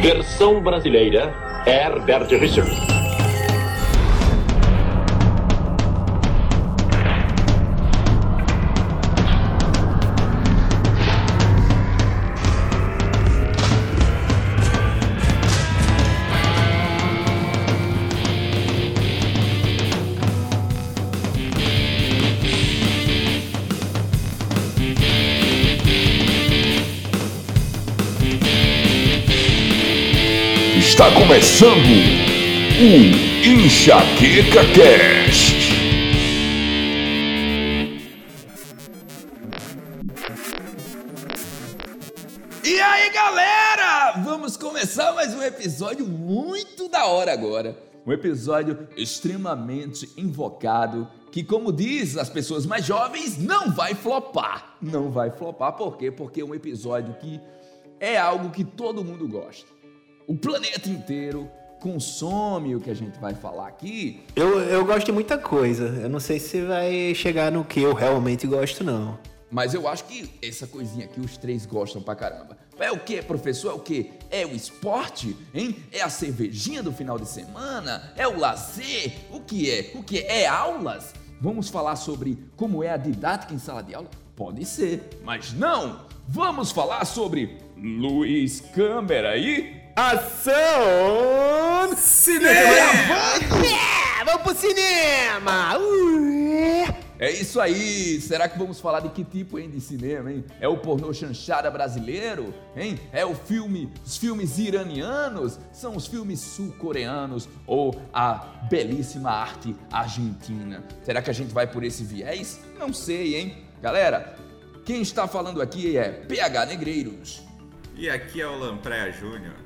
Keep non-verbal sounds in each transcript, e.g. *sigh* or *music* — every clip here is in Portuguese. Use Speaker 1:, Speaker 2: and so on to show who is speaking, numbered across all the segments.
Speaker 1: Versão brasileira, Herbert Richards.
Speaker 2: Está começando o Enxaqueca Cast.
Speaker 3: E aí, galera! Vamos começar mais um episódio muito da hora agora. Um episódio extremamente invocado que, como diz as pessoas mais jovens, não vai flopar. Não vai flopar, por quê? Porque é um episódio que é algo que todo mundo gosta o planeta inteiro consome o que a gente vai falar aqui.
Speaker 4: Eu, eu gosto de muita coisa. Eu não sei se vai chegar no que eu realmente gosto, não.
Speaker 3: Mas eu acho que essa coisinha aqui os três gostam pra caramba. É o que, professor? É o que? É o esporte? Hein? É a cervejinha do final de semana? É o lazer? O que é? O que é? É aulas? Vamos falar sobre como é a didática em sala de aula? Pode ser, mas não! Vamos falar sobre Luiz Câmara aí?
Speaker 4: Ação! Cinema! É, vamos pro cinema!
Speaker 3: É isso aí! Será que vamos falar de que tipo hein, de cinema, hein? É o pornô chanchada brasileiro? Hein? É o filme, os filmes iranianos? São os filmes sul-coreanos? Ou a belíssima arte argentina? Será que a gente vai por esse viés? Não sei, hein? Galera, quem está falando aqui é PH Negreiros.
Speaker 5: E aqui é o Lampreia Júnior.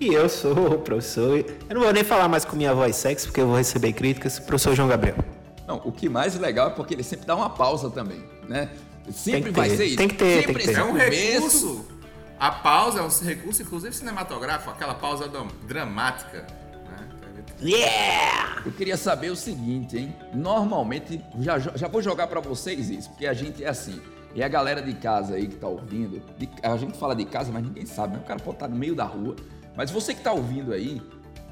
Speaker 4: E eu sou o professor. Eu não vou nem falar mais com minha voz sexy, porque eu vou receber críticas. Professor João Gabriel.
Speaker 3: Não, o que mais legal é porque ele sempre dá uma pausa também, né? Sempre vai
Speaker 4: ter,
Speaker 3: ser isso.
Speaker 4: Tem que ter,
Speaker 3: sempre
Speaker 4: tem que ter.
Speaker 5: É um recurso. A pausa é um recurso, inclusive cinematográfico, aquela pausa dramática. né?
Speaker 4: Yeah!
Speaker 3: Eu queria saber o seguinte, hein? Normalmente, já, já vou jogar pra vocês isso, porque a gente é assim. E a galera de casa aí que tá ouvindo, de- a gente fala de casa, mas ninguém sabe, né? O cara pode estar no meio da rua. Mas você que tá ouvindo aí,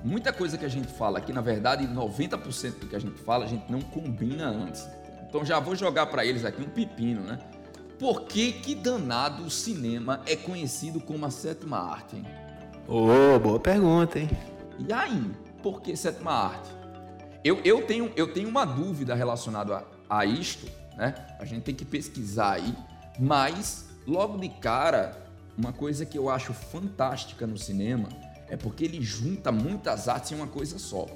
Speaker 3: muita coisa que a gente fala aqui, na verdade, 90% do que a gente fala, a gente não combina antes. Então já vou jogar pra eles aqui um pepino, né? Por que que danado o cinema é conhecido como a sétima arte, hein?
Speaker 4: Ô, boa pergunta, hein?
Speaker 3: E aí, por que sétima arte? Eu, eu, tenho, eu tenho uma dúvida relacionada a, a isto, né? A gente tem que pesquisar aí, mas logo de cara, uma coisa que eu acho fantástica no cinema é porque ele junta muitas artes em uma coisa só.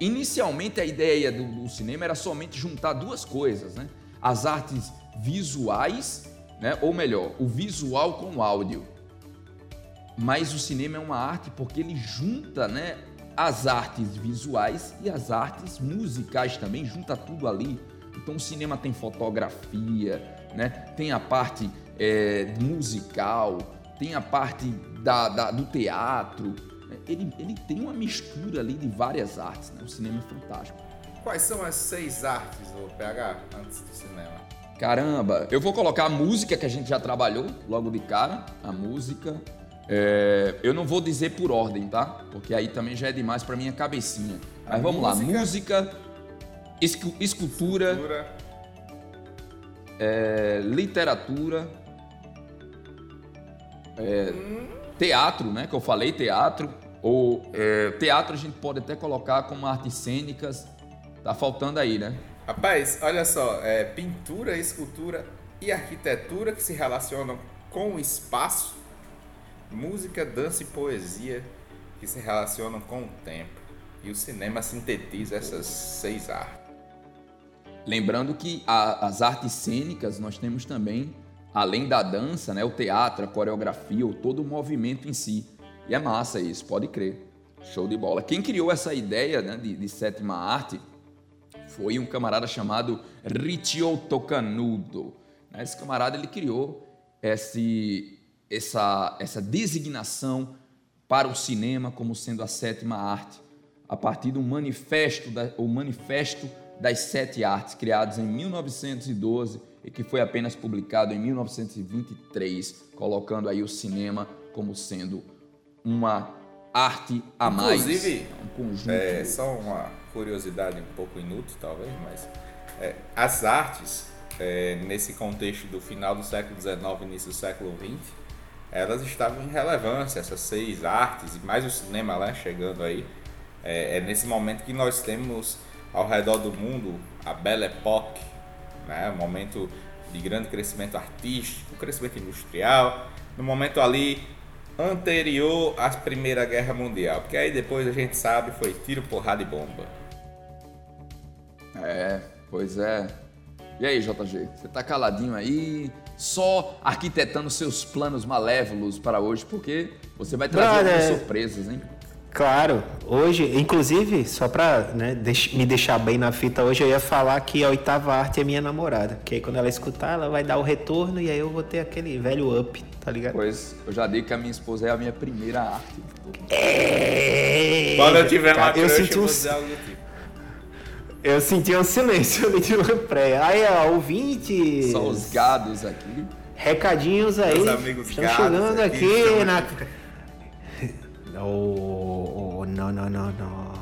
Speaker 3: Inicialmente a ideia do, do cinema era somente juntar duas coisas, né? As artes visuais, né? Ou melhor, o visual com o áudio. Mas o cinema é uma arte porque ele junta, né, as artes visuais e as artes musicais também, junta tudo ali. Então o cinema tem fotografia, né, tem a parte é, musical, tem a parte da, da- do teatro. Ele, ele tem uma mistura ali de várias artes. Né? O cinema é fantástico.
Speaker 5: Quais são as seis artes, o PH, antes do cinema?
Speaker 3: Caramba, eu vou colocar a música que a gente já trabalhou logo de cara, a música. É, eu não vou dizer por ordem, tá? Porque aí também já é demais pra minha cabecinha. Mas
Speaker 5: A
Speaker 3: vamos lá,
Speaker 5: música-
Speaker 3: música, escu- escultura,
Speaker 5: Cultura,
Speaker 3: é, literatura, é, teatro, né? Que eu falei, teatro. Ou é, teatro a gente pode até colocar como artes cênicas. Tá faltando aí, né?
Speaker 5: Rapaz, olha só, é, pintura, escultura e arquitetura que se relacionam com o espaço, música, dança e poesia que se relacionam com o tempo. E o cinema sintetiza essas seis artes.
Speaker 3: Lembrando que a- as artes cênicas nós temos também, além da dança, né, o teatro, a coreografia, todo o movimento em si. E é massa isso, pode crer. Show de bola. Quem criou essa ideia né, de, de sétima arte foi um camarada chamado Richio Tocanudo. né? Esse camarada ele criou esse, essa, essa designação para o cinema como sendo a sétima arte, a partir do manifesto, da, o manifesto das sete artes, criados em 1912 e que foi apenas publicado em 1923, colocando aí o cinema como sendo uma arte a mais.
Speaker 5: Inclusive,
Speaker 3: um conjunto.
Speaker 5: É, só uma curiosidade um pouco inútil, talvez, mas é, as artes, é, nesse contexto do final do século XIX início do século XX, elas estavam em relevância, essas seis artes, e mais o cinema lá chegando aí. É, é nesse momento que nós temos ao redor do mundo a Belle Époque, né? um momento de grande crescimento artístico, crescimento industrial, no momento ali anterior à Primeira Guerra Mundial, porque aí depois a gente sabe foi tiro, porrada e bomba.
Speaker 3: É, pois é. E aí, JG, você tá caladinho aí, só arquitetando seus planos malévolos para hoje, porque você vai trazer
Speaker 4: Brother.
Speaker 3: algumas surpresas, hein?
Speaker 4: Claro, hoje, inclusive, só pra né, deix- me deixar bem na fita, hoje eu ia falar que a oitava arte é minha namorada. Que aí quando ela escutar, ela vai dar o retorno e aí eu vou ter aquele velho up, tá ligado?
Speaker 3: Pois eu já digo que a minha esposa é a minha primeira arte.
Speaker 4: É,
Speaker 5: Quando eu tiver uma
Speaker 4: cara, eu
Speaker 5: crush,
Speaker 4: senti
Speaker 5: eu
Speaker 4: um,
Speaker 5: dizer algo do tipo.
Speaker 4: eu senti um silêncio ali de lampreia. Aí, ó, ouvintes.
Speaker 3: Só os gados aqui.
Speaker 4: Recadinhos aí.
Speaker 5: Meus amigos
Speaker 4: estão
Speaker 5: gados
Speaker 4: chegando
Speaker 5: aqui,
Speaker 4: aqui, na. Oh, oh, não, não, não, não.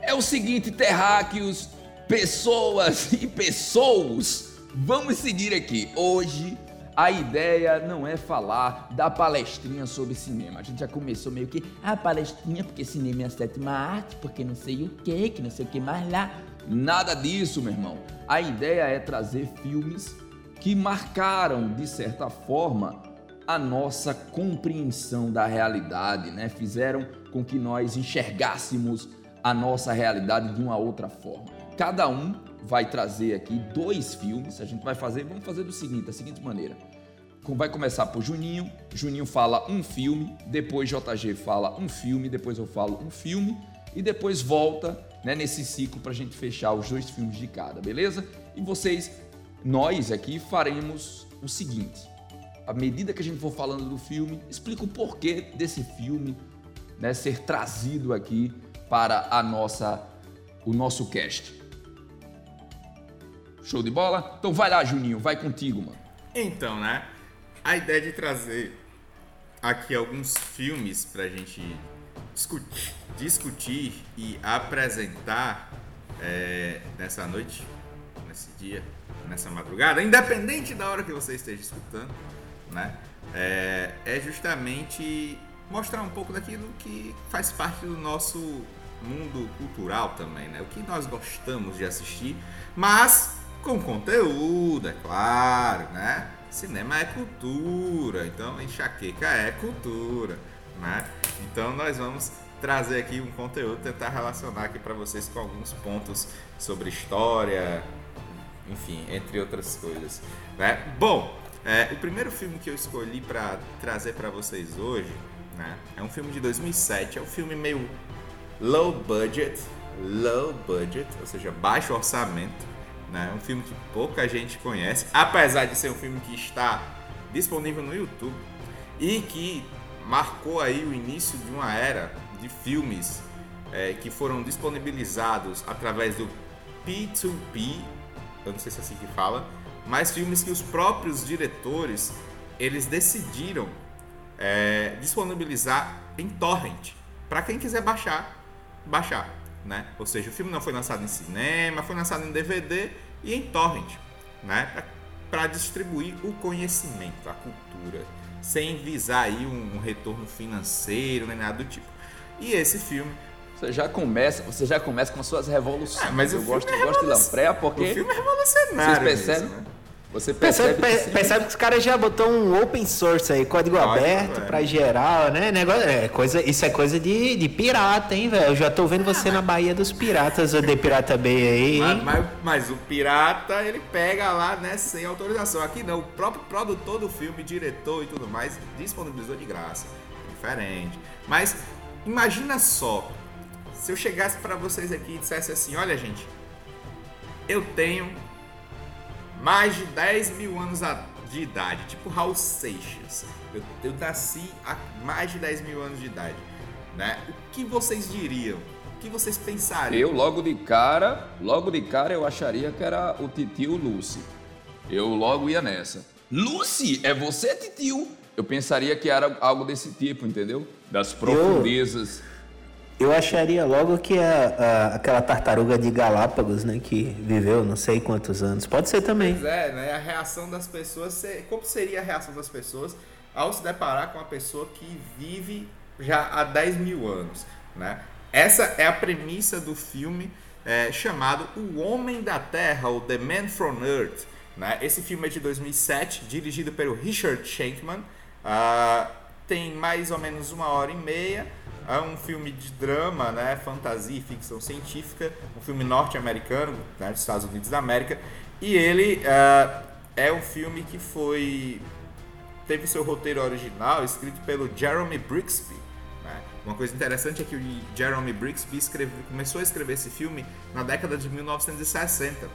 Speaker 3: É o seguinte, terráqueos, pessoas *laughs* e pessoas, vamos seguir aqui. Hoje a ideia não é falar da palestrinha sobre cinema. A gente já começou meio que a palestrinha porque cinema é a sétima arte, porque não sei o que, que não sei o que mais lá. Nada disso, meu irmão. A ideia é trazer filmes que marcaram de certa forma a nossa compreensão da realidade, né? Fizeram com que nós enxergássemos a nossa realidade de uma outra forma. Cada um vai trazer aqui dois filmes. A gente vai fazer, vamos fazer do seguinte, da seguinte maneira. Vai começar por Juninho. Juninho fala um filme, depois JG fala um filme, depois eu falo um filme e depois volta né, nesse ciclo para a gente fechar os dois filmes de cada, beleza? E vocês, nós aqui faremos o seguinte: à medida que a gente for falando do filme, explica o porquê desse filme né, ser trazido aqui para a nossa, o nosso cast. Show de bola? Então vai lá, Juninho, vai contigo, mano.
Speaker 5: Então, né? A ideia de trazer aqui alguns filmes pra gente discutir, discutir e apresentar é, nessa noite, nesse dia, nessa madrugada, independente da hora que você esteja escutando, né? É, é justamente mostrar um pouco daquilo que faz parte do nosso mundo cultural também, né? O que nós gostamos de assistir, mas com conteúdo, é claro, né? Cinema é cultura, então enxaqueca é cultura, né? Então nós vamos trazer aqui um conteúdo, tentar relacionar aqui para vocês com alguns pontos sobre história, enfim, entre outras coisas, né? Bom, é, o primeiro filme que eu escolhi para trazer para vocês hoje, né? É um filme de 2007, é um filme meio low budget, low budget, ou seja, baixo orçamento, né? É um filme que pouca gente conhece, apesar de ser um filme que está disponível no YouTube e que marcou aí o início de uma era de filmes é, que foram disponibilizados através do P2P, eu não sei se é assim que fala, mas filmes que os próprios diretores eles decidiram é, disponibilizar em torrent para quem quiser baixar, baixar, né? Ou seja, o filme não foi lançado em cinema, foi lançado em DVD e em torrent, né? Para distribuir o conhecimento, a cultura, sem visar aí um, um retorno financeiro nem nada do tipo. E esse filme,
Speaker 3: Você já começa, você já começa com as suas revoluções.
Speaker 5: Ah, mas
Speaker 3: eu gosto,
Speaker 5: filme
Speaker 3: eu
Speaker 5: é
Speaker 3: gosto de lampreia porque
Speaker 5: o filme é revolucionário.
Speaker 3: vocês percebem?
Speaker 5: mesmo, né?
Speaker 3: Você
Speaker 4: Percebe,
Speaker 3: percebe,
Speaker 4: per-
Speaker 3: que
Speaker 4: percebe que os caras já botou um open source aí, código
Speaker 5: Código
Speaker 4: aberto pra geral, né? Negócio, é, coisa, isso é coisa de, de pirata, hein, velho? Eu já tô vendo você na Bahia dos Piratas, o The Pirata Bay aí,
Speaker 5: Mas,
Speaker 4: hein?
Speaker 5: mas- mas o pirata, ele pega lá, né, sem autorização. Aqui não, o próprio produtor do filme, diretor e tudo mais, disponibilizou de graça. Diferente. Mas imagina só, se eu chegasse pra vocês aqui e dissesse assim, olha gente, eu tenho mais de 10 mil anos de idade, tipo Raul Seixas. Eu, eu nasci há mais de 10 mil anos de idade. Né? O que vocês diriam? O que vocês pensariam?
Speaker 3: Eu logo de cara, logo de cara eu acharia que era o Titio Lucy. Eu logo ia nessa. Lucy, é você, titio? Eu pensaria que era algo desse tipo, entendeu? Das profundezas.
Speaker 4: Eu acharia logo que é a- aquela tartaruga de Galápagos, né? Que viveu não sei quantos anos. Pode ser também.
Speaker 5: Pois é, né? A reação das pessoas. Como seria a reação das pessoas ao se deparar com uma pessoa que vive já há 10 mil anos, né? Essa é a premissa do filme é, chamado O Homem da Terra, ou The Man from Earth. Né? Esse filme é de 2007, dirigido pelo Richard Shankman. Ah, tem mais ou menos uma hora e meia. É um filme de drama, né, fantasia e ficção científica, um filme norte-americano, né, dos Estados Unidos da América. E ele ah, é um filme que foi teve seu roteiro original escrito pelo Jeremy Brixby. né? Uma coisa interessante é que o Jeremy Brixby escreveu- começou a escrever esse filme na década de 1960.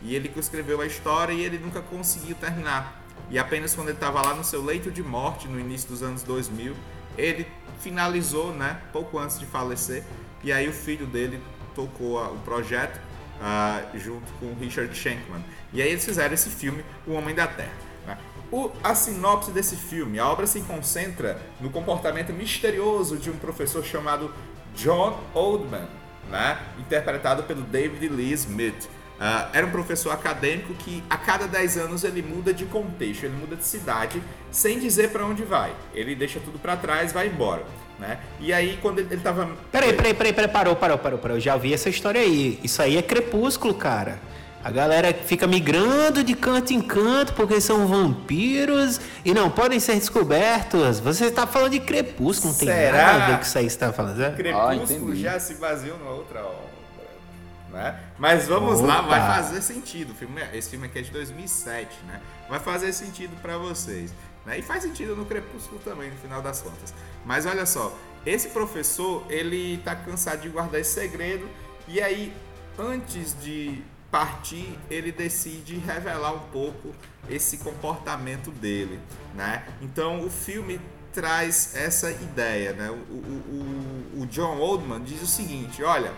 Speaker 5: E ele que escreveu a história e ele nunca conseguiu terminar. E apenas quando ele estava lá no seu leito de morte, no início dos anos 2000, ele finalizou, né, pouco antes de falecer. E aí o filho dele tocou o projeto ah, junto com Richard Shankman. E aí eles fizeram esse filme, O Homem da Terra. né? O, a sinopse desse filme, a obra se concentra no comportamento misterioso de um professor chamado John Oldman, né? interpretado pelo David Lee Smith. Ah, era um professor acadêmico que a cada 10 anos ele muda de contexto, ele muda de cidade, sem dizer para onde vai. Ele deixa tudo para trás, vai embora. Né? E aí, quando ele, ele tava.
Speaker 4: Peraí, peraí, peraí, peraí, parou, parou, parou, parou. Eu já ouvi essa história aí. Isso aí é crepúsculo, cara. A galera fica migrando de canto em canto porque são vampiros e não podem ser descobertos. Você tá falando de crepúsculo, não tem
Speaker 5: Será?
Speaker 4: nada a ver com isso aí que você tá falando. né?
Speaker 5: Crepúsculo
Speaker 3: entendi.
Speaker 5: já se baseou numa outra obra. Né? Mas vamos lá,
Speaker 4: Opa.
Speaker 5: vai fazer sentido. Filme, é- esse filme aqui é de 2007, né? Vai fazer sentido pra vocês. Né? E faz sentido no Crepúsculo também, no final das contas. Mas olha só, esse professor, ele tá cansado de guardar esse segredo. E aí, antes de partir, ele decide revelar um pouco esse comportamento dele, né? Então, o filme traz essa ideia, né? O, o, o, o John Oldman diz o seguinte, olha,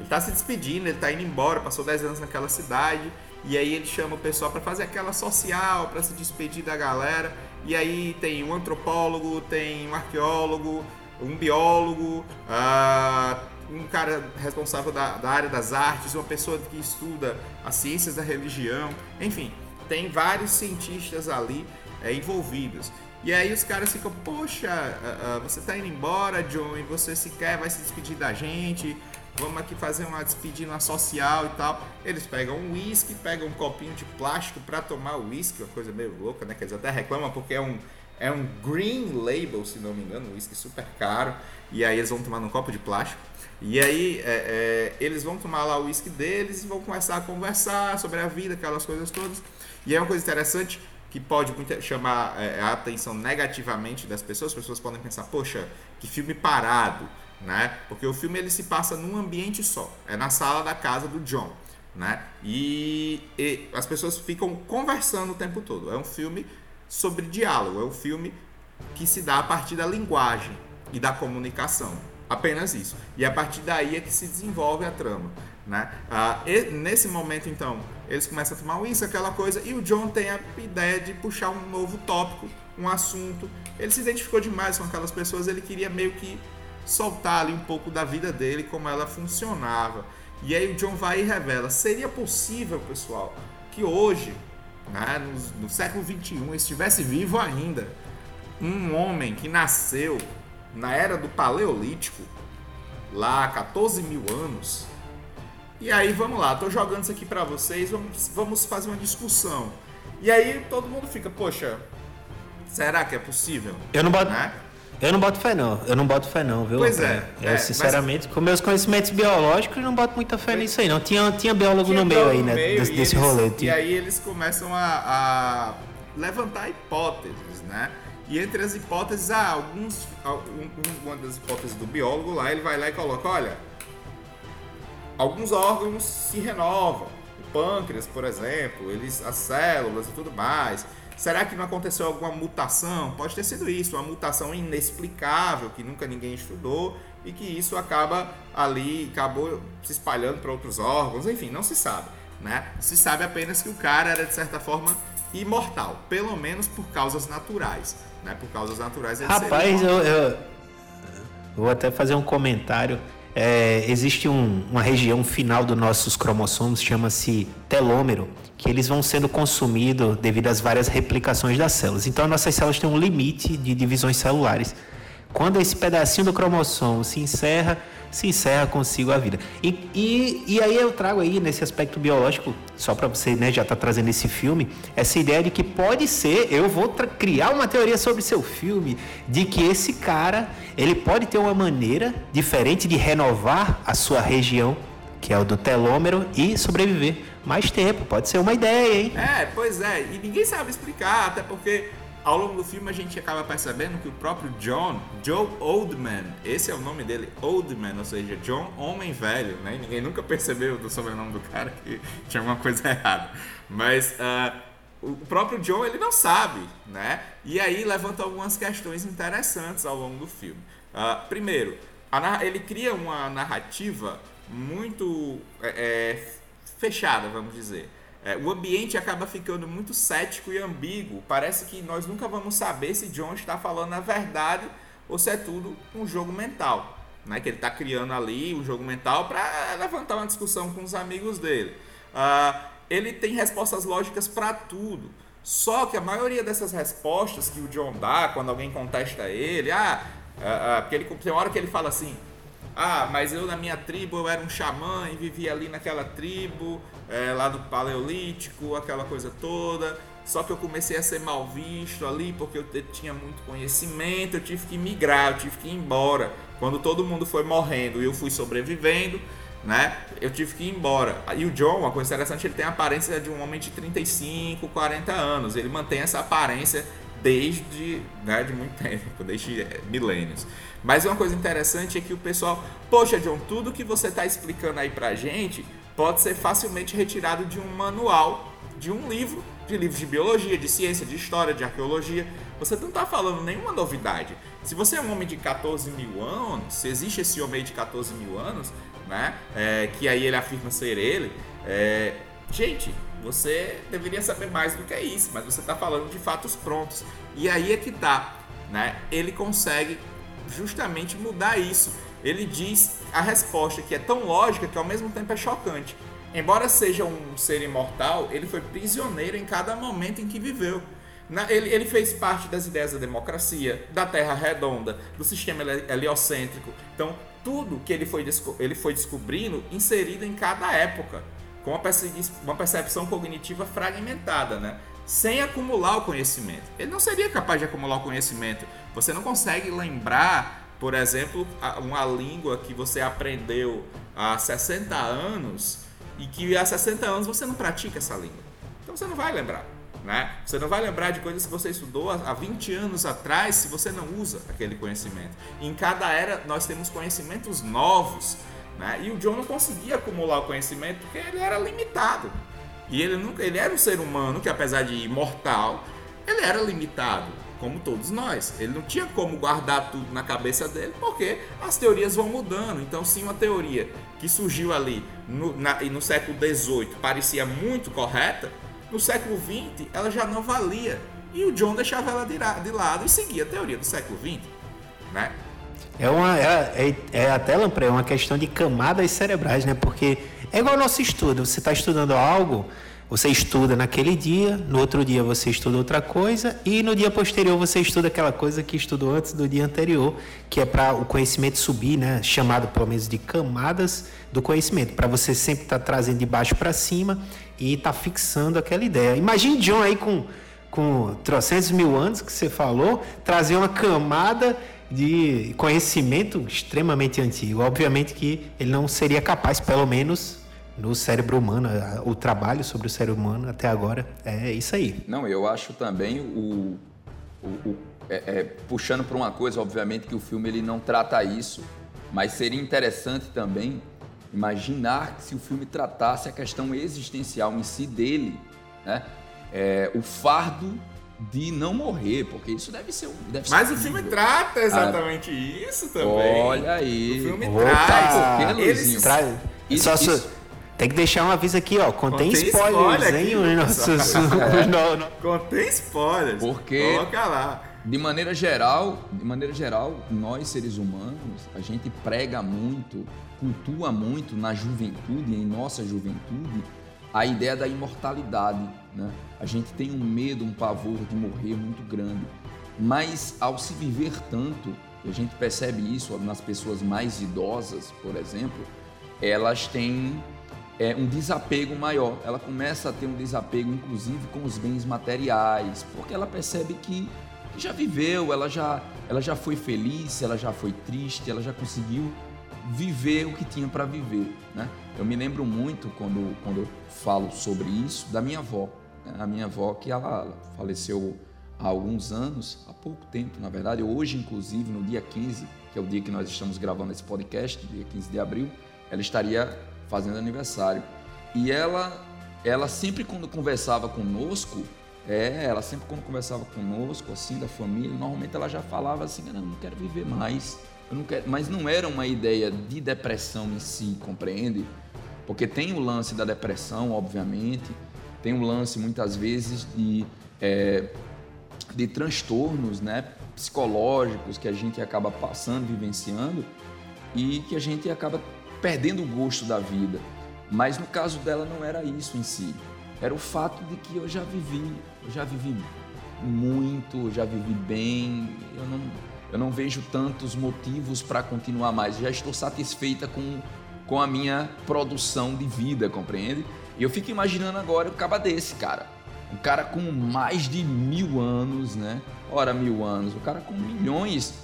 Speaker 5: ele tá se despedindo, ele tá indo embora, passou 10 anos naquela cidade, e aí ele chama o pessoal para fazer aquela social, para se despedir da galera. E aí tem um antropólogo, tem um arqueólogo, um biólogo, ah, um cara responsável da, da área das artes, uma pessoa que estuda as ciências da religião, enfim, tem vários cientistas ali é, envolvidos. E aí os caras ficam, poxa, ah, ah, você tá indo embora, John, e você sequer vai se despedir da gente, vamos aqui fazer uma despedida social e tal. Eles pegam um whisky, pegam um copinho de plástico para tomar o whisky, uma coisa meio louca, né? Que eles até reclamam porque é um, é um green label, se não me engano, um whisky super caro. E aí eles vão tomar num copo de plástico. E aí é, é, eles vão tomar lá o whisky deles e vão começar a conversar sobre a vida, aquelas coisas todas. E é uma coisa interessante que pode chamar é, a atenção negativamente das pessoas. As pessoas podem pensar, poxa, que filme parado, né? Porque o filme ele se passa num ambiente só, é na sala da casa do John, né? E, e as pessoas ficam conversando o tempo todo. É um filme sobre diálogo, é um filme que se dá a partir da linguagem e da comunicação. Apenas isso. E a partir daí é que se desenvolve a trama. Né? Ah, nesse momento, então, eles começam a tomar isso, aquela coisa, e o John tem a ideia de puxar um novo tópico, um assunto. Ele se identificou demais com aquelas pessoas, ele queria meio que soltar ali um pouco da vida dele, como ela funcionava. E aí o John vai e revela: seria possível, pessoal, que hoje, né, no, no século XXI, estivesse vivo ainda um homem que nasceu na era do Paleolítico, lá há 14 mil anos. E aí, vamos lá, tô jogando isso aqui pra vocês, vamos, vamos fazer uma discussão. E aí todo mundo fica, poxa, será que é possível?
Speaker 4: Eu não boto.
Speaker 5: Né?
Speaker 4: Eu não boto fé não, eu não boto fé não, viu?
Speaker 5: Pois é,
Speaker 4: Eu,
Speaker 5: é,
Speaker 4: sinceramente, com meus conhecimentos biológicos, não boto muita fé nisso aí, não. Tinha, tinha biólogo
Speaker 5: Tinha
Speaker 4: no meio aí, né?
Speaker 5: meio,
Speaker 4: desse
Speaker 5: e
Speaker 4: desse
Speaker 5: eles-
Speaker 4: rolê.
Speaker 5: E
Speaker 4: tinha-
Speaker 5: aí eles começam a, a levantar hipóteses, né? E entre as hipóteses, há alguns. um- um- Uma das hipóteses do biólogo lá, ele vai lá e coloca, olha, alguns órgãos se renovam. O pâncreas, por exemplo, eles, as células e tudo mais. Será que não aconteceu alguma mutação? Pode ter sido isso, uma mutação inexplicável que nunca ninguém estudou e que isso acaba ali, acabou se espalhando para outros órgãos, enfim, não se sabe, né? Se sabe apenas que o cara era de certa forma imortal, pelo menos por causas naturais, né? Por causas naturais ele
Speaker 4: Rapaz, eu- eu vou até fazer um comentário. É, existe um- uma região final dos nossos cromossomos, chama-se telômero, que eles vão sendo consumidos devido às várias replicações das células. Então, nossas células têm um limite de divisões celulares. Quando esse pedacinho do cromossomo se encerra, se encerra consigo a vida. E, e, e aí eu trago aí nesse aspecto biológico, só para você né, já tá trazendo esse filme, essa ideia de que pode ser, eu vou criar uma teoria sobre seu filme, de que esse cara, ele pode ter uma maneira diferente de renovar a sua região, que é o do telômero, e sobreviver mais tempo. Pode ser uma ideia, hein?
Speaker 5: É, pois é, e ninguém sabe explicar, até porque ao longo do filme a gente acaba percebendo que o próprio John, Joe Oldman, esse é o nome dele, Oldman, ou seja, John Homem Velho, né? Ninguém nunca percebeu do sobrenome do cara que *laughs* tinha alguma coisa errada. Mas ah, o próprio John, ele não sabe, né? E aí levanta algumas questões interessantes ao longo do filme. Ah, primeiro, a ele cria uma narrativa muito é, é, fechada, vamos dizer. É, o ambiente acaba ficando muito cético e ambíguo. Parece que nós nunca vamos saber se John está falando a verdade ou se é tudo um jogo mental. Né? Que ele está criando ali um jogo mental para levantar uma discussão com os amigos dele. Ah, ele tem respostas lógicas para tudo. Só que a maioria dessas respostas que o John dá quando alguém contesta ele, ah, ah, ah, porque ele, tem hora que ele fala assim: ah, mas eu na minha tribo eu era um xamã e vivia ali naquela tribo, é, lá do Paleolítico, aquela coisa toda. Só que eu comecei a ser mal visto ali porque eu tinha muito conhecimento, eu tive que migrar, eu tive que ir embora. Quando todo mundo foi morrendo e eu fui sobrevivendo, né? Eu tive que ir embora. E o John, uma coisa interessante, ele tem a aparência de um homem de 35, 40 anos. Ele mantém essa aparência desde né, de muito *laughs* tempo, desde é, milênios. Mas uma coisa interessante é que o pessoal, poxa, John, tudo que você está explicando aí pra gente pode ser facilmente retirado de um manual, de um livro, de livros de biologia, de ciência, de história, de arqueologia. Você não está falando nenhuma novidade. Se você é um homem de 14 mil anos, se existe esse homem de 14 mil anos, né, é, que aí ele afirma ser ele, é, gente, você deveria saber mais do que é isso, mas você está falando de fatos prontos. E aí é que tá, né? Ele consegue justamente mudar isso. Ele diz a resposta que é tão lógica que ao mesmo tempo é chocante. Embora seja um ser imortal, ele foi prisioneiro em cada momento em que viveu. Na- ele, ele fez parte das ideias da democracia, da Terra redonda, do sistema heli- heliocêntrico. Então, tudo que ele foi, ele foi descobrindo inserido em cada época, com uma, persegui- uma percepção cognitiva fragmentada, né? sem acumular o conhecimento. Ele não seria capaz de acumular o conhecimento. Você não consegue lembrar, por exemplo, uma língua que você aprendeu há 60 anos e que há 60 anos você não pratica essa língua. Então você não vai lembrar. Né? Você não vai lembrar de coisas que você estudou há há 20 anos atrás se você não usa aquele conhecimento. Em cada era nós temos conhecimentos novos. Né? E o John não conseguia acumular o conhecimento porque ele era limitado. E ele, nunca, ele era um ser humano que, apesar de imortal, ele era limitado, como todos nós. Ele não tinha como guardar tudo na cabeça dele, porque as teorias vão mudando. Então, se uma teoria que surgiu ali no, na- no século XVIII parecia muito correta, no século XX ela já não valia. E o John deixava ela de, de lado e seguia a teoria do século XX. Né?
Speaker 4: É, uma, é, é, é até, Lamprey, uma questão de camadas cerebrais, né? Porque é igual ao nosso estudo. Você está estudando algo, você estuda naquele dia, no outro dia você estuda outra coisa, e no dia posterior você estuda aquela coisa que estudou antes do dia anterior, que é para o conhecimento subir, né? Chamado pelo menos de camadas do conhecimento, para você sempre estar trazendo de baixo para cima e estar fixando aquela ideia. Imagine John aí com, com trocentos mil anos que você falou, trazer uma camada de conhecimento extremamente antigo. Obviamente que ele não seria capaz, pelo menos no cérebro humano, o trabalho sobre o cérebro humano até agora é isso aí.
Speaker 3: Não, eu acho também o, o- o- é- é, puxando para uma coisa, obviamente que o filme ele não trata isso, mas seria interessante também imaginar se o filme tratasse a questão existencial em si dele, né? É, o fardo de não morrer, porque isso deve ser um. Deve ser
Speaker 5: Mas o filme
Speaker 3: horrível.
Speaker 5: trata exatamente isso também.
Speaker 3: Olha aí.
Speaker 5: O filme
Speaker 4: Opa!
Speaker 5: traz.
Speaker 3: Por que,
Speaker 5: Eles-
Speaker 3: Luizinho?
Speaker 4: Traz-
Speaker 3: Isso-
Speaker 4: só,
Speaker 3: isso-
Speaker 4: Tem que deixar um aviso aqui, ó. Contém,
Speaker 5: Contém
Speaker 4: spoilers,
Speaker 5: spoiler
Speaker 4: hein?
Speaker 5: aqui,
Speaker 4: Os nossos. *laughs* os no- no-
Speaker 5: Contém spoilers.
Speaker 3: Porque-
Speaker 5: Coloca lá.
Speaker 3: De maneira geral, de maneira geral, nós seres humanos, a gente prega muito, cultua muito na juventude, em nossa juventude, a ideia da imortalidade, né? A gente tem um medo, um pavor de morrer muito grande. Mas ao se viver tanto, e a gente percebe isso nas pessoas mais idosas, por exemplo, elas têm é, um desapego maior. Ela começa a ter um desapego, inclusive, com os bens materiais, porque ela percebe que, já viveu, ela já, ela já foi feliz, ela já foi triste, ela já conseguiu viver o que tinha para viver. Né? Eu me lembro muito quando, quando eu falo sobre isso da minha avó. né? A minha avó, que ela, ela faleceu há alguns anos, há pouco tempo, na verdade, hoje, inclusive, no dia 15, que é o dia que nós estamos gravando esse podcast, dia 15 de abril, ela estaria fazendo aniversário. E ela, ela sempre quando conversava conosco, é, ela sempre quando conversava conosco, assim, da família, normalmente ela já falava assim, eu não quero viver mais, eu não quero, mas não era uma ideia de depressão em si, compreende? Porque tem o lance da depressão, obviamente, tem o lance muitas vezes de é, de transtornos né, psicológicos que a gente acaba passando, vivenciando e que a gente acaba perdendo o gosto da vida. Mas no caso dela não era isso em si. Era o fato de que eu já vivi, eu já vivi muito, eu já vivi bem, eu não, eu não vejo tantos motivos para continuar mais. Eu já estou satisfeita com, com a minha produção de vida, compreende? E eu fico imaginando agora o caba desse, cara. Um cara com mais de mil anos, né? Ora, mil anos. O cara com milhões.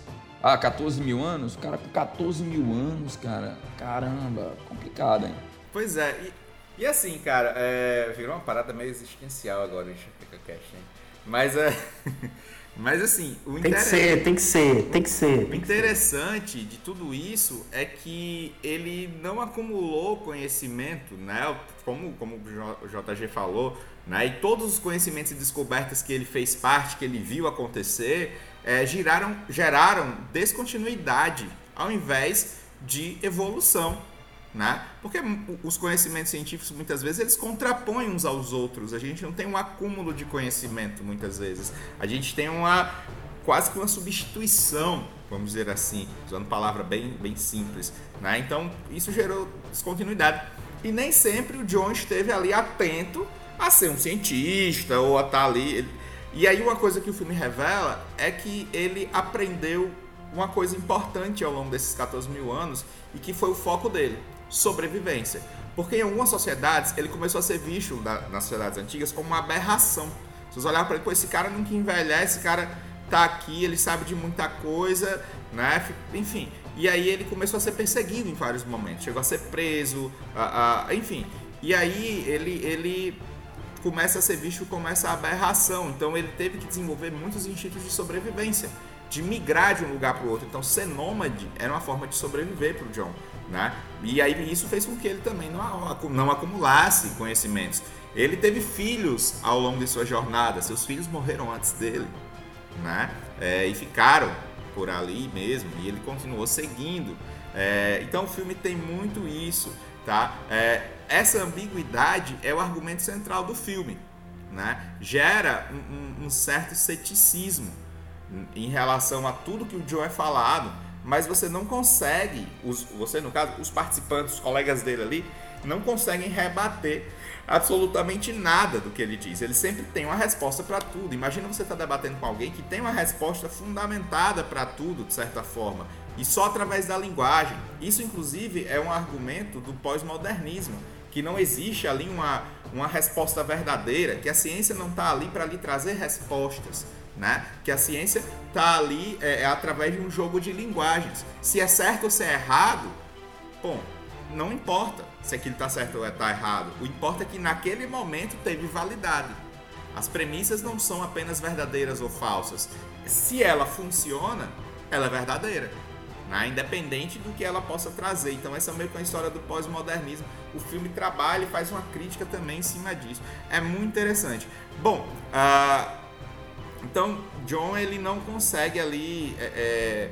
Speaker 3: Ah, 14 mil anos? O cara com 14 mil anos, cara. Caramba, complicado, hein?
Speaker 5: Pois é, e, e assim, cara, é, virou uma parada meio existencial agora o Enxaqueca Cash, hein? Mas, é, *laughs* mas assim, o
Speaker 4: Tem que ser, tem que ser, tem que ser.
Speaker 5: O interessante de tudo isso é que ele não acumulou conhecimento, né? Como, como o JG falou, né? E todos os conhecimentos e descobertas que ele fez parte, que ele viu acontecer, é, geraram, geraram descontinuidade ao invés de evolução. Né? Porque os conhecimentos científicos muitas vezes eles contrapõem uns aos outros. A gente não tem um acúmulo de conhecimento muitas vezes. A gente tem uma quase que uma substituição, vamos dizer assim, usando palavra bem, bem simples. Né? Então isso gerou descontinuidade. E nem sempre o John esteve ali atento a ser um cientista ou a estar ali. Ele- E aí uma coisa que o filme revela é que ele aprendeu uma coisa importante ao longo desses 14 mil anos e que foi o foco dele, sobrevivência. Porque em algumas sociedades ele começou a ser visto nas sociedades antigas como uma aberração. Vocês olhavam para ele, pô, esse cara nunca envelhece, esse cara tá aqui, ele sabe de muita coisa, né? Enfim. E aí ele começou a ser perseguido em vários momentos. Chegou a ser preso, a- a- enfim. E aí ele, ele começa a ser visto como essa aberração. Então ele teve que desenvolver muitos instintos de sobrevivência, de migrar de um lugar para o outro. Então ser nômade era uma forma de sobreviver para o John, né? E aí isso fez com que ele também não, não acumulasse conhecimentos. Ele teve filhos ao longo de sua jornada. Seus filhos morreram antes dele, né? É, e ficaram por ali mesmo. E ele continuou seguindo. É, então o filme tem muito isso, tá? É, essa ambiguidade é o argumento central do filme, né? Gera um, um- um certo ceticismo em relação a tudo que o Joe é falado, mas você não consegue, os, você no caso, os participantes, os colegas dele ali, não conseguem rebater absolutamente nada do que ele diz. Ele sempre tem uma resposta para tudo. Imagina você estar debatendo com alguém que tem uma resposta fundamentada para tudo, de certa forma, e só através da linguagem. Isso, inclusive, é um argumento do pós-modernismo, que não existe ali uma, uma resposta verdadeira, que a ciência não está ali para lhe trazer respostas. Né? Que a ciência está ali é, é através de um jogo de linguagens. Se é certo ou se é errado, bom, não importa se aquilo está certo ou está errado. O importa é que naquele momento teve validade. As premissas não são apenas verdadeiras ou falsas. Se ela funciona, ela é verdadeira. Né? Independente do que ela possa trazer. Então, essa é meio que a história do pós-modernismo. O filme trabalha e faz uma crítica também em cima disso. É muito interessante. Bom, ah, então John ele não consegue ali é, é,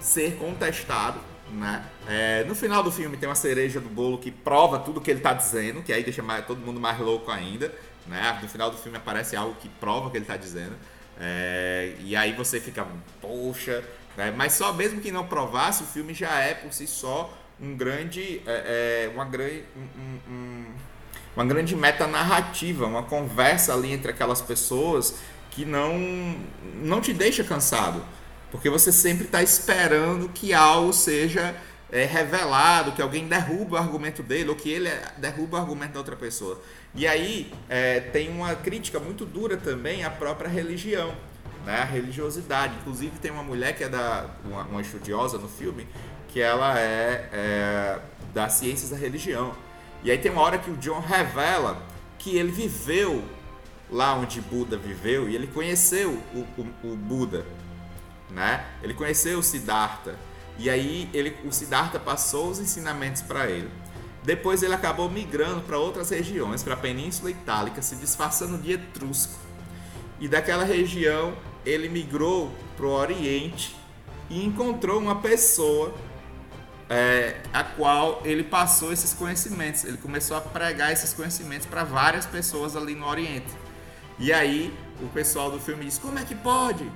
Speaker 5: ser contestado Né? É, no final do filme tem uma cereja do bolo que prova tudo que ele está dizendo, que aí deixa mais, todo mundo mais louco ainda. Né? No final do filme aparece algo que prova o que ele está dizendo. É, e aí você fica, poxa, né? mas só mesmo que não provasse, o filme já é por si só um grande, é, é uma grande, um, um, uma grande metanarrativa, uma conversa ali entre aquelas pessoas que não, não te deixa cansado. Porque você sempre está esperando que algo seja é, revelado, que alguém derruba o argumento dele, ou que ele é, derruba o argumento da outra pessoa. E aí é, tem uma crítica muito dura também à própria religião, né? a religiosidade. Inclusive tem uma mulher que é da, uma, uma estudiosa no filme, que ela é, é das ciências da religião. E aí tem uma hora que o John revela que ele viveu lá onde Buda viveu e ele conheceu o, o, o Buda né? Ele conheceu o Siddhartha e aí ele, o Siddhartha passou os ensinamentos para ele. Depois ele acabou migrando para outras regiões, para a Península Itálica, se disfarçando de etrusco. E daquela região ele migrou para o Oriente e encontrou uma pessoa é, a qual ele passou esses conhecimentos. Ele começou a pregar esses conhecimentos para várias pessoas ali no Oriente. E aí o pessoal do filme diz: Como é que pode?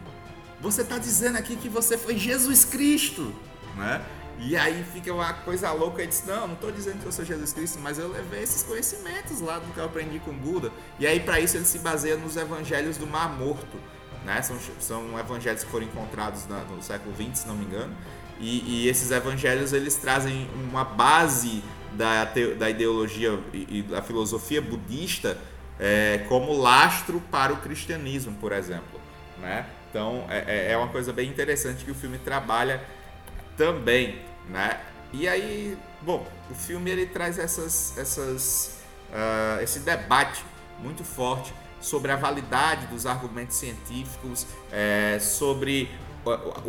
Speaker 5: Você está dizendo aqui que você foi Jesus Cristo, né? E aí fica uma coisa louca, ele diz, não, não estou dizendo que eu sou Jesus Cristo, mas eu levei esses conhecimentos lá do que eu aprendi com Buda. E aí para isso ele se baseia nos evangelhos do Mar Morto, né? São, são evangelhos que foram encontrados na, no século XX, se não me engano. E, e, esses evangelhos eles trazem uma base da, da ideologia e, e da filosofia budista é, como lastro para o cristianismo, por exemplo, né? Então é, é, é uma coisa bem interessante que o filme trabalha também, né? E aí, bom, o filme ele traz essas, essas, uh, esse debate muito forte sobre a validade dos argumentos científicos, é, sobre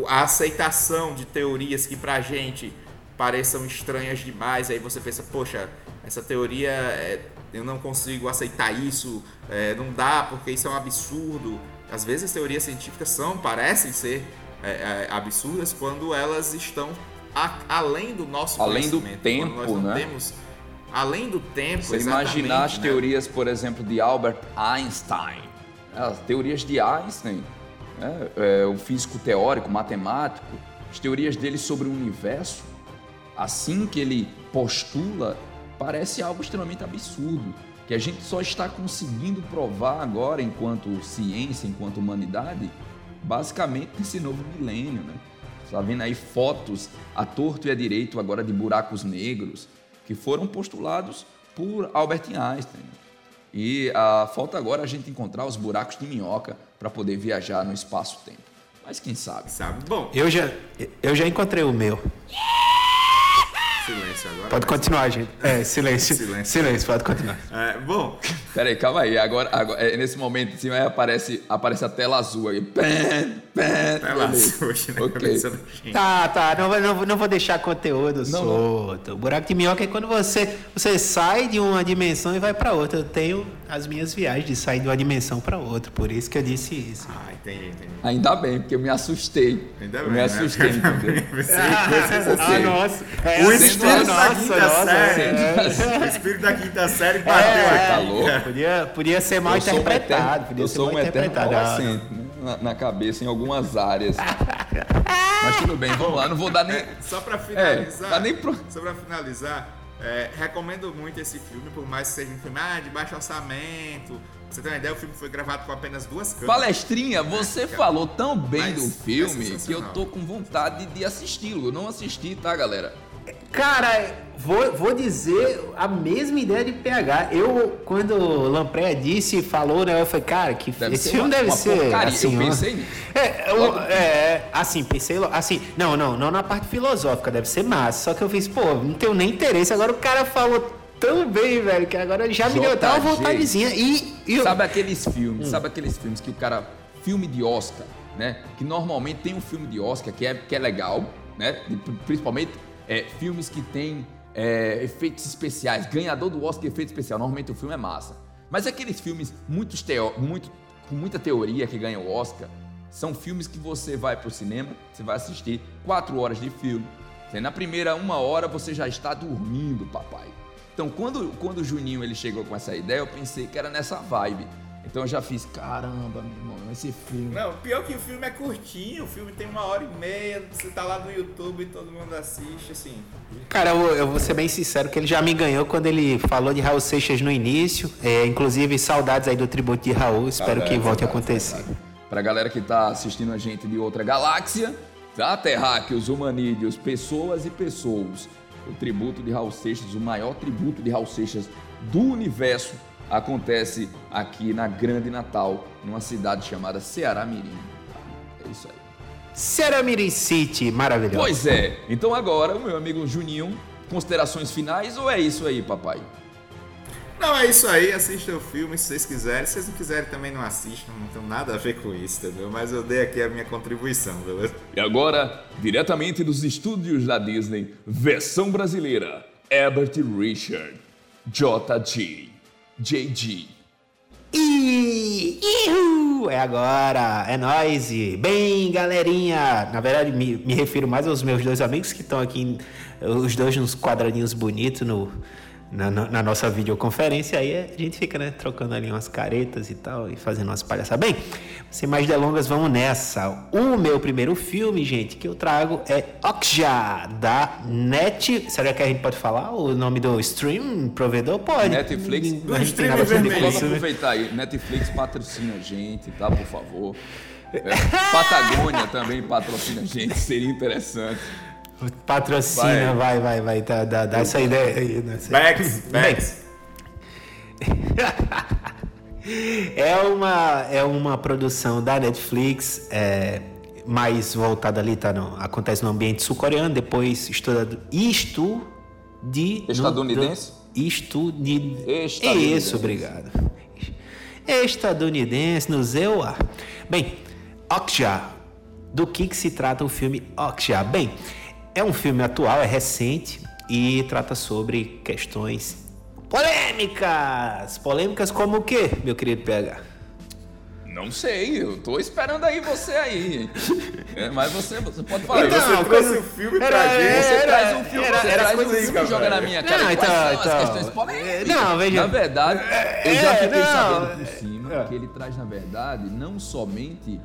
Speaker 5: a aceitação de teorias que para a gente pareçam estranhas demais. Aí você pensa, poxa, essa teoria é, eu não consigo aceitar isso, é, não dá porque isso é um absurdo. Às vezes as teorias científicas são, parecem ser é, é, absurdas quando elas estão a, além do nosso
Speaker 3: além do tempo, nós não
Speaker 5: né? Temos, além do tempo,
Speaker 3: Você imaginar as né? teorias, por exemplo, de Albert Einstein, as teorias de Einstein, né? é, o físico teórico, matemático, as teorias dele sobre o universo, assim que ele postula, parece algo extremamente absurdo que a gente só está conseguindo provar agora, enquanto ciência, enquanto humanidade, basicamente nesse novo milênio, né? Está vendo aí fotos a torto e a direito agora de buracos negros que foram postulados por Albert Einstein. E a falta agora a gente encontrar os buracos de minhoca para poder viajar no espaço-tempo. Mas quem sabe?
Speaker 5: Sabe? Bom,
Speaker 4: eu já eu já encontrei o meu.
Speaker 5: Silêncio agora.
Speaker 4: Pode continuar, gente. É, silêncio. silêncio. Silêncio, pode continuar.
Speaker 5: É, bom.
Speaker 3: Peraí, calma aí. Agora, agora é, nesse momento, assim, aí aparece, aparece a tela azul aí. Pé, pé,
Speaker 5: tela azul na okay.
Speaker 4: Tá, tá. Não, não, não vou deixar conteúdo não, solto. Não. Buraco de minhoca é quando você, você sai de uma dimensão e vai para outra. Eu tenho as minhas viagens de sair de uma dimensão para outra. Por isso que eu disse isso.
Speaker 5: Ah, entendi, entendi.
Speaker 3: Ainda bem, porque eu me assustei.
Speaker 5: Ainda
Speaker 3: eu
Speaker 5: bem.
Speaker 3: me
Speaker 5: né?
Speaker 3: assustei, entendeu? *laughs*
Speaker 4: ah, nossa.
Speaker 5: É, o espírito da quinta nossa, série. É. *laughs* O espírito da quinta série bateu
Speaker 3: é, Tá louco?
Speaker 4: Podia, podia ser mal
Speaker 3: eu
Speaker 4: interpretado.
Speaker 3: Podia eu
Speaker 4: ser
Speaker 3: sou
Speaker 4: mal
Speaker 3: um eterno adolescente, né? Na, na cabeça, em algumas áreas. *laughs* Mas tudo bem, vamos lá. Não vou dar nem. É,
Speaker 5: só para finalizar.
Speaker 3: É, nem pro...
Speaker 5: Só para finalizar. É, recomendo muito esse filme, por mais que seja um filme ah, de baixo orçamento. Você ter uma ideia, o filme foi gravado com apenas duas câmeras.
Speaker 3: Palestrinha, você é, falou tão bem do filme que eu tô com vontade de assisti-lo. Eu não assisti, tá, galera?
Speaker 4: Cara, vou, vou dizer a mesma ideia de PH. Eu, quando o Lampreia disse, falou, né? Eu falei, cara, que deve esse filme uma, deve uma ser. Porcaria. Assim,
Speaker 3: eu pensei nisso.
Speaker 4: É, eu, é, assim, pensei. Assim, não, não, não na parte filosófica, deve ser massa. Só que eu fiz, pô, não tenho nem interesse. Agora o cara falou tão bem, velho, que agora já me deu até uma vontadezinha. E, e eu...
Speaker 3: Sabe aqueles filmes, hum. sabe aqueles filmes que o cara. Filme de Oscar, né? Que normalmente tem um filme de Oscar que é, que é legal, né? Principalmente é, filmes que têm é, efeitos especiais, ganhador do Oscar efeito especial, normalmente o filme é massa. Mas aqueles filmes muito muito, com muita teoria que ganham o Oscar, são filmes que você vai para o cinema, você vai assistir quatro horas de filme, Na primeira uma hora você já está dormindo, papai. Então, quando, quando o Juninho ele chegou com essa ideia, eu pensei que era nessa vibe. Então eu já fiz, caramba, meu irmão, esse filme.
Speaker 5: Não, pior que o filme é curtinho, o filme tem uma hora e meia, você tá lá no YouTube e todo mundo assiste, assim.
Speaker 4: Cara, eu, eu vou ser bem sincero que ele já me ganhou quando ele falou de Raul Seixas no início. É, inclusive, saudades aí do tributo de Raul. Espero que volte a acontecer.
Speaker 5: saudades.
Speaker 3: Pra galera que tá assistindo a gente de outra galáxia, tá? Terráqueos, humanídeos, pessoas e pessoas. O tributo de Raul Seixas, o maior tributo de Raul Seixas do universo, acontece aqui na Grande Natal, numa cidade chamada Ceará Mirim. É isso aí.
Speaker 4: Ceramirim City, maravilhoso.
Speaker 3: Pois é. Então agora, meu amigo Juninho, considerações finais ou é isso aí, papai?
Speaker 5: Não, é isso aí, assista o filme se vocês quiserem. Se vocês não quiserem, também não assistam, não tem nada a ver com isso, entendeu? Mas eu dei aqui a minha contribuição, beleza?
Speaker 2: E agora, diretamente dos estúdios da Disney, versão brasileira, Herbert Richard, JG, JG.
Speaker 4: Ihu, é agora, é nóis. e Bem, galerinha, na verdade me, me refiro mais aos meus dois amigos que estão aqui, os dois nos quadradinhos bonitos no, na, na- nossa videoconferência. Aí a gente fica, né, trocando ali umas caretas e tal e fazendo umas palhaçadas. Bem, sem mais delongas, vamos nessa. O meu primeiro filme, gente, que eu trago é Okja, da Net. Será que a gente pode falar o nome do stream provedor? Pode.
Speaker 3: Netflix.
Speaker 4: A gente.
Speaker 3: Vamos
Speaker 4: né?
Speaker 3: aproveitar aí. Netflix patrocina a gente, tá? Por favor. É, Patagônia também patrocina a gente, seria interessante.
Speaker 4: Patrocina, vai, vai, vai, dá, dá, dá essa ideia aí.
Speaker 5: Bags, *laughs* bags.
Speaker 4: É uma, é uma produção da Netflix, é, mais voltada ali, tá? No, acontece no ambiente sul-coreano, depois estuda, isto de...
Speaker 3: Estadunidense?
Speaker 4: Isto de...
Speaker 3: Estadunidense.
Speaker 4: Isso, obrigado. Estadunidense, no ZEUA. Bem, Okja, do que, que se trata o filme Okja? Bem, é um filme atual, é recente e trata sobre questões polêmicas. Polêmicas como o quê, meu querido PH?
Speaker 3: Não sei, eu tô esperando aí você aí. *laughs* É, mas você, você pode falar.
Speaker 5: Então,
Speaker 3: você,
Speaker 5: trouxe o filme pra gente.
Speaker 3: você
Speaker 4: era-
Speaker 3: traz um filme,
Speaker 4: era-
Speaker 3: você
Speaker 4: era
Speaker 3: traz um
Speaker 5: coisa
Speaker 3: filme e joga na minha cara.
Speaker 4: Não,
Speaker 3: quais
Speaker 4: então-
Speaker 3: são
Speaker 4: então-
Speaker 3: as questões polêmicas?
Speaker 4: Não, veja-
Speaker 3: Na verdade, eu já
Speaker 4: é,
Speaker 3: fiquei
Speaker 4: não,
Speaker 3: sabendo por cima
Speaker 4: é.
Speaker 3: que ele traz, na verdade, não somente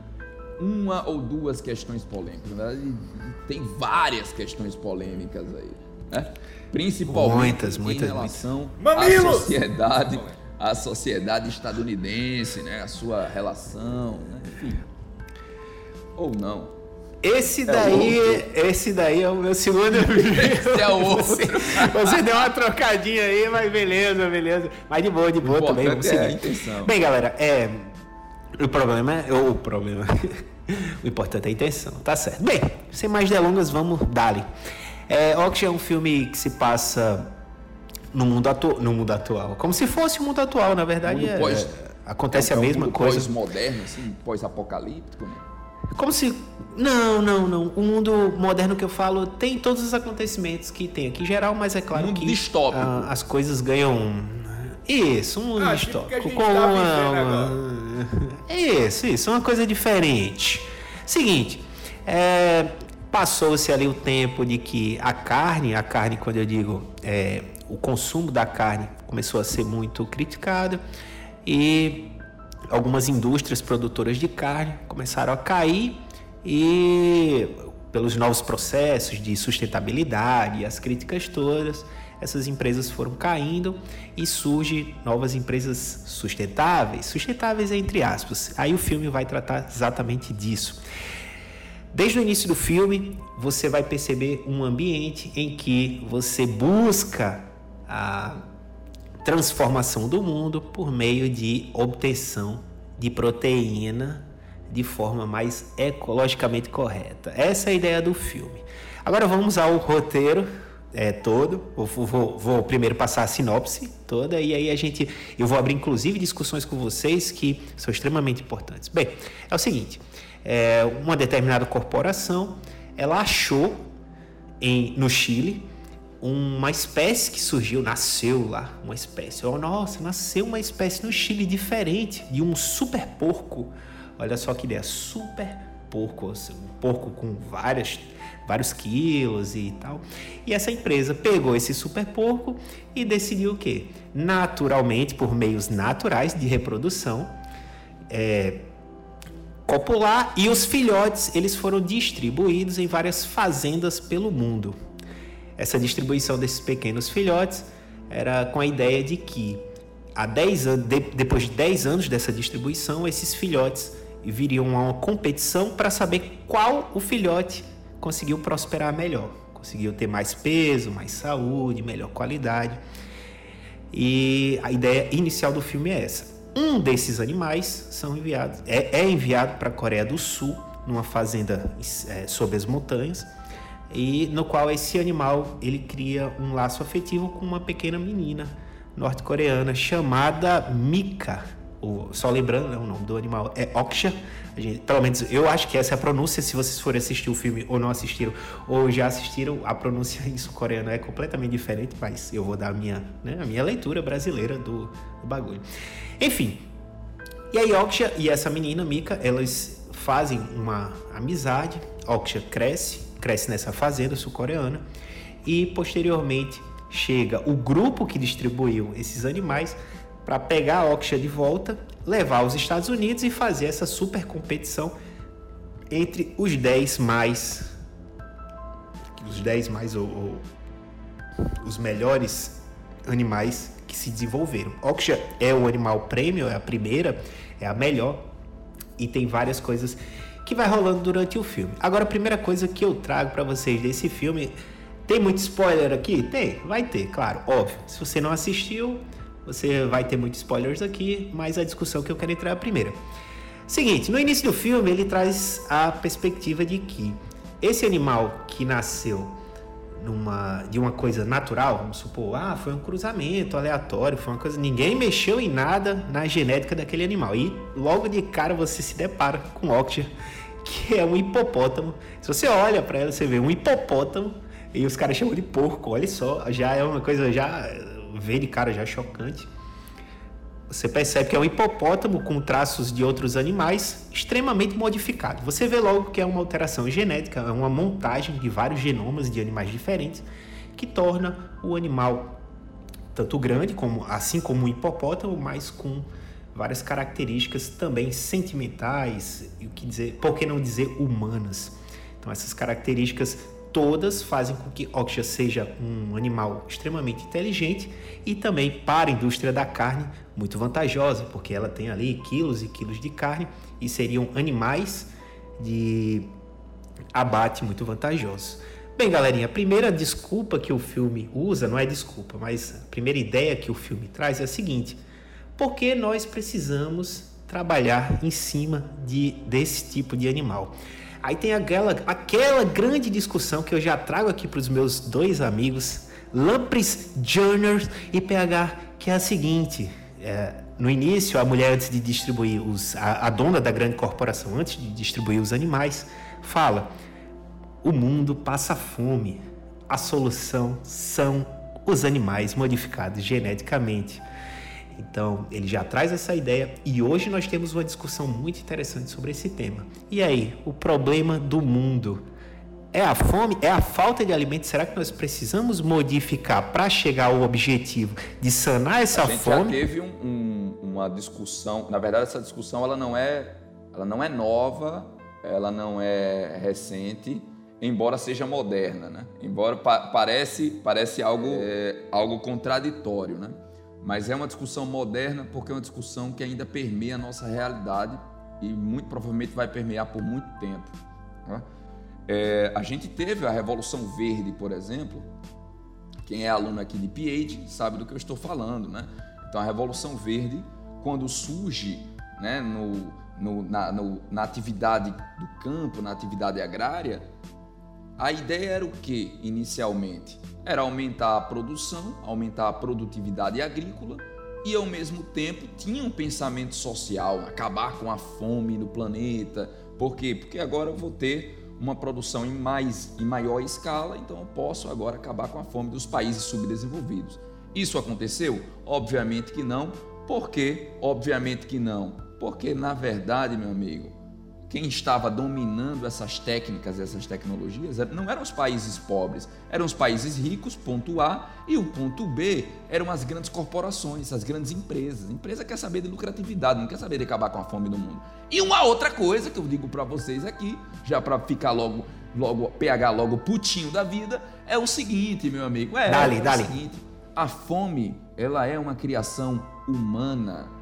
Speaker 3: uma ou duas questões polêmicas. Na verdade, tem várias questões polêmicas aí. Né? Principalmente
Speaker 4: Muitas, muitas,
Speaker 3: em relação
Speaker 5: Mamilos!
Speaker 3: à sociedade, à sociedade estadunidense, né? A sua relação, né? enfim. Ou não.
Speaker 4: Esse daí, esse daí é o meu segundo. *laughs*
Speaker 3: Esse é o outro.
Speaker 4: Você, você deu uma trocadinha aí, mas beleza, beleza. Mas de boa, de boa também. Vamos
Speaker 3: é a
Speaker 4: seguir.
Speaker 3: intenção.
Speaker 4: Bem, galera, é. O problema é. O problema. *laughs* o importante é a intenção, tá certo. Bem, sem mais delongas, vamos dali. É, Oxy é um filme que se passa no mundo, atu no mundo atual. Como se fosse o mundo atual, na verdade. É-
Speaker 3: pós-
Speaker 4: acontece
Speaker 3: É
Speaker 4: a mesma
Speaker 3: mundo
Speaker 4: coisa.
Speaker 3: Pós-moderno, assim, pós-apocalíptico, né?
Speaker 4: Como se. Não, não, não. O mundo moderno que eu falo tem todos os acontecimentos que tem aqui em geral, mas é claro
Speaker 3: Mundo
Speaker 4: que
Speaker 3: distópico.
Speaker 4: ah, as coisas ganham. Isso, um
Speaker 5: Ah, tipo a gente
Speaker 4: com
Speaker 5: tá
Speaker 4: uma- *laughs* Isso, isso, uma coisa diferente. Seguinte, é, passou-se ali o tempo de que a carne, a carne, quando eu digo é, o consumo da carne, começou a ser muito criticado e algumas indústrias produtoras de carne começaram a cair e pelos novos processos de sustentabilidade, as críticas todas, essas empresas foram caindo e surgem novas empresas sustentáveis, sustentáveis entre aspas. Aí o filme vai tratar exatamente disso. Desde o início do filme, você vai perceber um ambiente em que você busca a transformação do mundo por meio de obtenção de proteína de forma mais ecologicamente correta. Essa é a ideia do filme. Agora vamos ao roteiro é, todo. Vou, vou- vou primeiro passar a sinopse toda e aí a gente, eu vou abrir inclusive discussões com vocês que são extremamente importantes. Bem, é o seguinte: é, uma determinada corporação ela achou em, no Chile uma espécie que surgiu, nasceu lá, uma espécie. Oh, nossa, nasceu uma espécie no Chile diferente de um super porco. Olha só que ideia, super porco, assim, um porco com várias, vários quilos e tal. E essa empresa pegou esse super porco e decidiu o quê? Naturalmente, por meios naturais de reprodução, é, copular e os filhotes eles foram distribuídos em várias fazendas pelo mundo. Essa distribuição desses pequenos filhotes era com a ideia de que há 10 anos, de, depois de 10 anos dessa distribuição, esses filhotes viriam a uma competição para saber qual o filhote conseguiu prosperar melhor, conseguiu ter mais peso, mais saúde, melhor qualidade. E a ideia inicial do filme é essa. Um desses animais são enviados, é, é enviado para a Coreia do Sul, numa fazenda é, sob as montanhas, e no qual esse animal ele cria um laço afetivo com uma pequena menina norte-coreana chamada Mika. O, só lembrando, né, o nome do animal é Oksha. Gente, pelo menos eu acho que essa é a pronúncia. Se vocês forem assistir o filme ou não assistiram, ou já assistiram, a pronúncia em sul-coreano é completamente diferente, mas eu vou dar a minha, né, a minha leitura brasileira do, do bagulho. Enfim, e aí Oksha e essa menina, Mika, elas fazem uma amizade. Oksha cresce, cresce nessa fazenda sul-coreana e posteriormente chega o grupo que distribuiu esses animais para pegar a Oksha de volta, levar aos Estados Unidos e fazer essa super competição entre os 10 mais os 10 mais ou, ou os melhores animais que se desenvolveram. Oksha é o animal prêmio, é a primeira, é a melhor e tem várias coisas que vai rolando durante o filme. Agora a primeira coisa que eu trago para vocês desse filme tem muito spoiler aqui? Tem, vai ter, claro, óbvio. Se você não assistiu, você vai ter muitos spoilers aqui, mas a discussão que eu quero entrar é a primeira. Seguinte, no início do filme ele traz a perspectiva de que esse animal que nasceu numa, de uma coisa natural, vamos supor, ah, foi um cruzamento aleatório, foi uma coisa, ninguém mexeu em nada na genética daquele animal. E logo de cara você se depara com Octia, que é um hipopótamo. Se você olha para ela, você vê um hipopótamo e os caras chamam de porco, olha só, já é uma coisa já vê de cara já chocante. Você percebe que é um hipopótamo com traços de outros animais extremamente modificado. Você vê logo que é uma alteração genética, é uma montagem de vários genomas de animais diferentes que torna o animal tanto grande como assim como o hipopótamo, mas com várias características também sentimentais e o que dizer, por que não dizer humanas. Então essas características todas fazem com que Oxia seja um animal extremamente inteligente e também para a indústria da carne muito vantajosa, porque ela tem ali quilos e quilos de carne e seriam animais de abate muito vantajosos. Bem, galerinha, a primeira desculpa que o filme usa, não é desculpa, mas a primeira ideia que o filme traz é a seguinte: por que nós precisamos trabalhar em cima de, desse tipo de animal? Aí tem aquela, aquela grande discussão que eu já trago aqui para os meus dois amigos, Lampres Junior e PH, que é a seguinte: é, no início, a mulher, antes de distribuir os. A, a dona da grande corporação, antes de distribuir os animais, fala: o mundo passa fome. A solução são os animais modificados geneticamente. Então, ele já traz essa ideia e hoje nós temos uma discussão muito interessante sobre esse tema. E aí, o problema do mundo é a fome? É a falta de alimento? Será que nós precisamos modificar para chegar ao objetivo de sanar essa
Speaker 3: a gente
Speaker 4: fome?
Speaker 3: Já teve um, um, uma discussão. Na verdade, essa discussão ela não é, ela não é nova, ela não é recente, embora seja moderna, né? Embora pa parece parece algo é, algo contraditório, né? Mas é uma discussão moderna porque é uma discussão que ainda permeia a nossa realidade e muito provavelmente vai permear por muito tempo. Né? É, a gente teve a Revolução Verde, por exemplo. Quem é aluno aqui de PhD sabe do que eu estou falando, né? Então a Revolução Verde, quando surge né, no, no, na, no, na atividade do campo, na atividade agrária, a ideia era o que inicialmente? Era aumentar a produção, aumentar a produtividade agrícola e ao mesmo tempo tinha um pensamento social, acabar com a fome no planeta. Por quê? Porque agora eu vou ter uma produção em mais em maior escala, então eu posso agora acabar com a fome dos países subdesenvolvidos. Isso aconteceu? Obviamente que não. Por quê? Obviamente que não. Porque na verdade, meu amigo, quem estava dominando essas técnicas, essas tecnologias, não eram os países pobres, eram os países ricos, ponto A, e o ponto B eram as grandes corporações, as grandes empresas. A empresa quer saber de lucratividade, não quer saber de acabar com a fome do mundo. E uma outra coisa que eu digo para vocês aqui, já para ficar logo, logo, pegar logo putinho da vida, é o seguinte, meu amigo. É,
Speaker 4: dale,
Speaker 3: é
Speaker 4: dale.
Speaker 3: o seguinte, a fome, ela é uma criação humana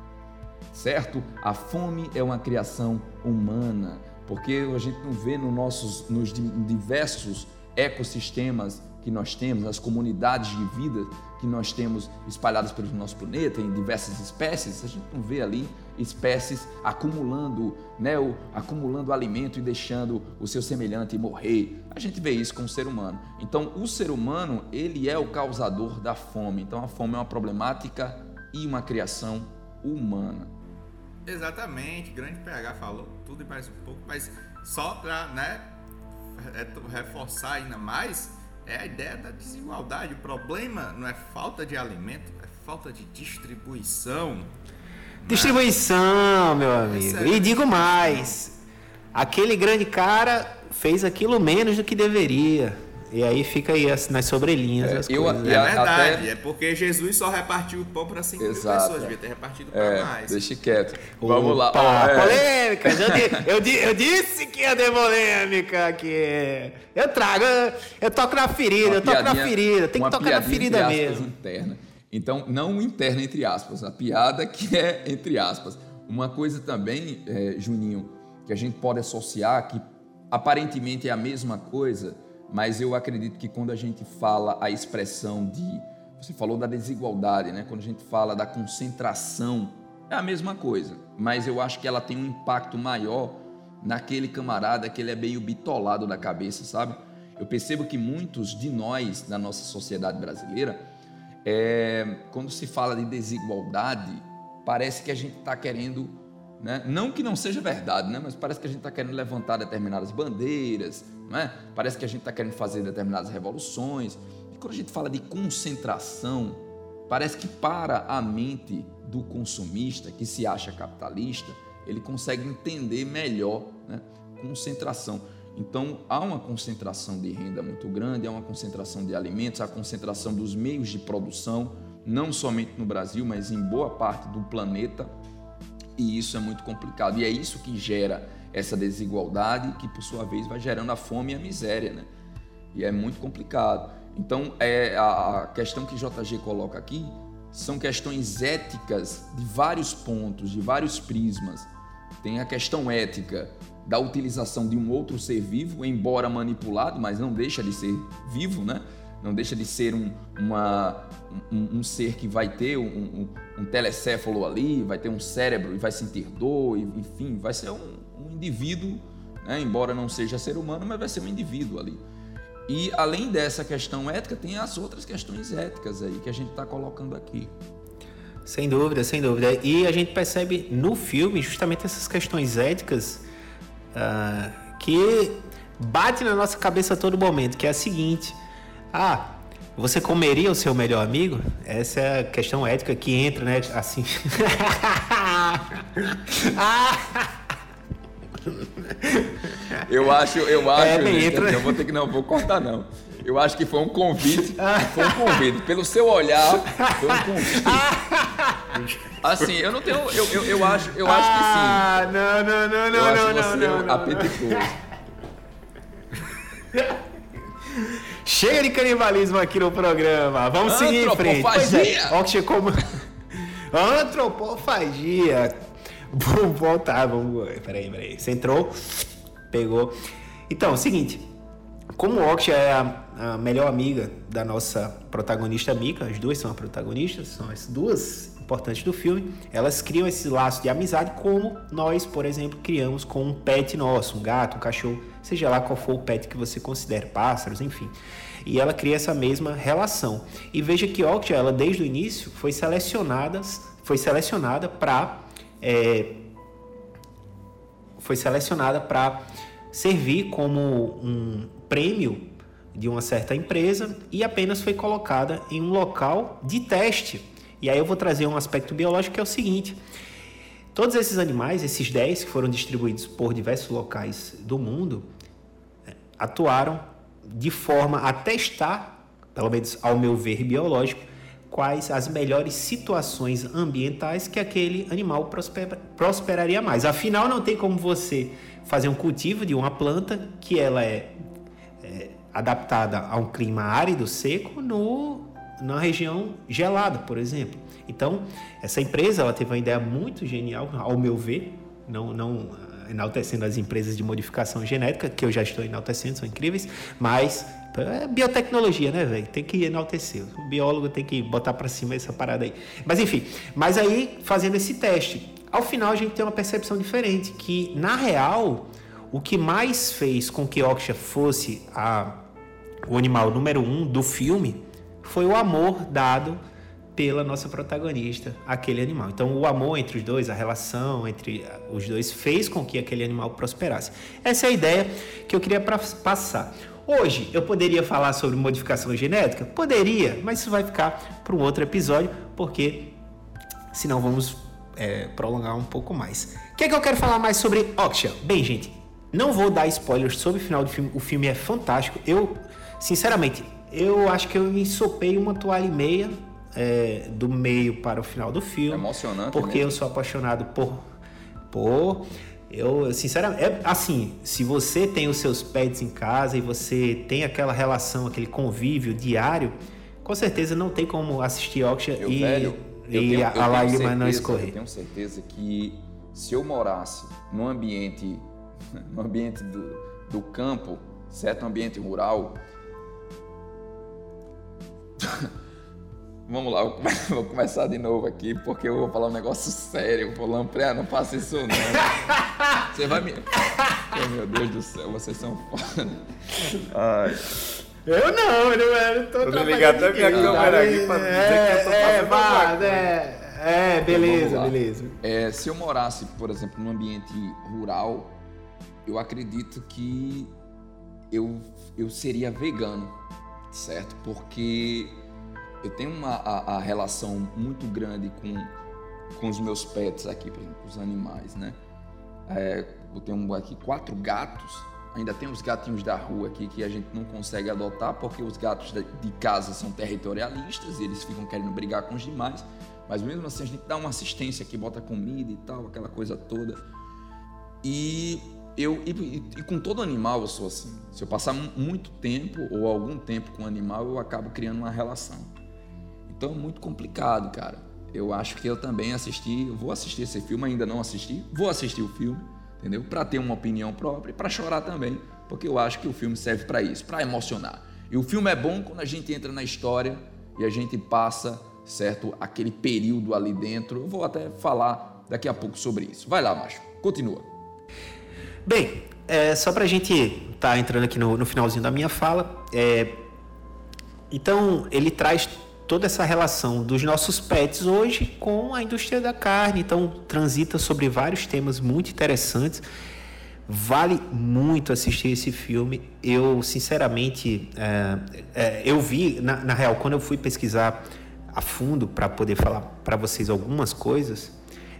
Speaker 3: certo? A fome é uma criação humana, porque a gente não vê no nossos, nos diversos ecossistemas que nós temos, as comunidades de vida que nós temos espalhadas pelo nosso planeta, em diversas espécies, a gente não vê ali espécies acumulando, né, acumulando alimento e deixando o seu semelhante morrer. A gente vê isso com o ser humano. Então, o ser humano, ele é o causador da fome. Então, a fome é uma problemática e uma criação humana.
Speaker 5: Exatamente, grande PH falou tudo e mais um pouco, mas só para né, é, reforçar ainda mais, é a ideia da desigualdade. O problema não é falta de alimento, é falta de distribuição.
Speaker 4: Distribuição, meu amigo. É e digo mais: aquele grande cara fez aquilo menos do que deveria. E aí fica aí nas sobrelinhas é, as
Speaker 5: eu,
Speaker 4: coisas.
Speaker 5: É verdade, até... é porque Jesus só repartiu o pão para 5 mil pessoas, devia ter repartido para
Speaker 3: é,
Speaker 5: mais.
Speaker 3: Deixa quieto. Vamos
Speaker 4: Opa,
Speaker 3: lá.
Speaker 4: É. Polêmica! Eu, *laughs* eu, eu, disse que ia ter polêmica aqui. Eu trago, eu toco na ferida, uma eu toco na ferida. Tem que tocar na ferida mesmo.
Speaker 3: Interna. Então, não interna entre aspas, a piada que é entre aspas. Uma coisa também, é, Juninho, que a gente pode associar, que aparentemente é a mesma coisa, mas eu acredito que quando a gente fala a expressão de. Você falou da desigualdade, né? Quando a gente fala da concentração, é a mesma coisa, mas eu acho que ela tem um impacto maior naquele camarada que ele é meio bitolado da cabeça, sabe? Eu percebo que muitos de nós, na nossa sociedade brasileira, é, quando se fala de desigualdade, parece que a gente está querendo né? Não que não seja verdade, né? mas parece que a gente está querendo levantar determinadas bandeiras, né? parece que a gente está querendo fazer determinadas revoluções. E quando a gente fala de concentração, parece que para a mente do consumista, que se acha capitalista, ele consegue entender melhor né? concentração. Então, há uma concentração de renda muito grande, há uma concentração de alimentos, há concentração dos meios de produção, não somente no Brasil, mas em boa parte do planeta. E isso é muito complicado. E é isso que gera essa desigualdade, que por sua vez vai gerando a fome e a miséria, né? E é muito complicado. Então, é a questão que JG coloca aqui são questões éticas de vários pontos, de vários prismas. Tem a questão ética da utilização de um outro ser vivo, embora manipulado, mas não deixa de ser vivo, né? Não deixa de ser um, uma, um, um ser que vai ter um, um, um, telecéfalo ali, vai ter um cérebro e vai sentir dor, enfim, vai ser um, indivíduo, né? embora não seja ser humano, mas vai ser um indivíduo ali. E além dessa questão ética, tem as outras questões éticas aí que a gente está colocando aqui.
Speaker 4: Sem dúvida, sem dúvida. E a gente percebe no filme justamente essas questões éticas uh, que bate na nossa cabeça a todo momento, que é a seguinte ah, você comeria o seu melhor amigo? Essa é a questão ética que entra, né? Assim. *laughs*
Speaker 3: eu acho, eu acho.
Speaker 4: É, gente, entra...
Speaker 3: Eu vou ter que não, vou cortar não. Eu acho que foi um convite, *laughs* foi um convite. Pelo seu olhar, foi um convite. *laughs* Assim, eu não tenho, eu, eu, eu acho, eu acho que sim.
Speaker 4: Ah, não, não, não, não,
Speaker 3: eu
Speaker 4: não,
Speaker 3: acho
Speaker 4: não,
Speaker 3: você
Speaker 4: não, não,
Speaker 3: apetitoso.
Speaker 4: Chega de canibalismo aqui no programa. Vamos seguir em frente. Pois é. *laughs* Antropofagia. Vamos voltar, vamos... Peraí, peraí. Você entrou, pegou. Então, é o seguinte. Como Oxy é a, a, melhor amiga da nossa protagonista Mika, as duas são as protagonistas, são as duas importantes do filme, elas criam esse laço de amizade como nós, por exemplo, criamos com um pet nosso, um gato, um cachorro seja lá qual for o pet que você considere, pássaros, enfim. E ela cria essa mesma relação. E veja que Octia, ela desde o início foi selecionada, foi selecionada para é, foi selecionada para servir como um prêmio de uma certa empresa e apenas foi colocada em um local de teste. E aí eu vou trazer um aspecto biológico que é o seguinte: todos esses animais, esses 10 que foram distribuídos por diversos locais do mundo, é, atuaram de forma a testar, pelo menos ao meu ver biológico, quais as melhores situações ambientais que aquele animal prosper, prosperaria mais. Afinal, não tem como você fazer um cultivo de uma planta que ela é, é adaptada a um clima árido, seco, no, na região gelada, por exemplo. Então, essa empresa ela teve uma ideia muito genial, ao meu ver, não, não enaltecendo as empresas de modificação genética, que eu já estou enaltecendo, são incríveis, mas é biotecnologia, né, velho? Tem que enaltecer. O biólogo tem que botar para cima essa parada aí. Mas enfim, mas aí fazendo esse teste, ao final a gente tem uma percepção diferente, que na real o que mais fez com que Oksha fosse a, o animal número um do filme foi o amor dado pela nossa protagonista, aquele animal. Então, o amor entre os dois, a relação entre os dois, fez com que aquele animal prosperasse. Essa é a ideia que eu queria passar. Hoje, eu poderia falar sobre modificação genética? Poderia, mas isso vai ficar para um outro episódio, porque senão vamos é, prolongar um pouco mais. O que é que eu quero falar mais sobre Oxia? Bem, gente, não vou dar spoilers sobre o final do filme. O filme é fantástico. Eu, sinceramente, eu acho que eu ensopei uma toalha e meia é, do meio para o final do filme. É
Speaker 3: emocionante.
Speaker 4: Porque mesmo. eu sou apaixonado por. por eu, sinceramente, é assim, se você tem os seus pets em casa e você tem aquela relação, aquele convívio diário, com certeza não tem como assistir Oxia e,
Speaker 3: velho,
Speaker 4: e tenho, a lágrima não escorrer.
Speaker 3: Eu tenho certeza que se eu morasse num ambiente, *laughs* no ambiente do, do campo, certo? Um ambiente rural, *laughs* Vamos lá, *laughs* vou começar de novo aqui, porque eu vou falar um negócio sério. Vou lamprear, não faça isso não. *laughs* Você vai me. Oh, meu Deus do céu, vocês são foda. Ai.
Speaker 4: Eu não, eu não tô
Speaker 5: Vou ligar até minha câmera aqui pra
Speaker 4: é, dizer que eu tô é, fazendo é, é, é, beleza, então, beleza.
Speaker 3: É, se eu morasse, por exemplo, num ambiente rural, eu acredito que eu, eu seria vegano, certo? Porque eu tenho uma a, a relação muito grande com, com os meus pets aqui, por exemplo, os animais, né? É, eu tenho aqui quatro gatos, ainda tem os gatinhos da rua aqui que a gente não consegue adotar porque os gatos de casa são territorialistas e eles ficam querendo brigar com os demais. Mas mesmo assim a gente dá uma assistência aqui, bota comida e tal, aquela coisa toda. E eu e, e, com todo animal eu sou assim. Se eu passar muito tempo ou algum tempo com o animal, eu acabo criando uma relação. Então é muito complicado, cara. Eu acho que eu também assisti, eu vou assistir esse filme, ainda não assisti, vou assistir o filme, entendeu? Para ter uma opinião própria e para chorar também, porque eu acho que o filme serve para isso, para emocionar. E o filme é bom quando a gente entra na história e a gente passa, certo, aquele período ali dentro. Eu vou até falar daqui a pouco sobre isso. Vai lá, macho, continua.
Speaker 4: Bem, é, só para a gente estar tá entrando aqui no, no, finalzinho da minha fala, é, então ele traz toda essa relação dos nossos pets hoje com a indústria da carne. Então, transita sobre vários temas muito interessantes. Vale muito assistir esse filme. Eu, sinceramente, é, é, eu vi, na, na real, quando eu fui pesquisar a fundo para poder falar para vocês algumas coisas,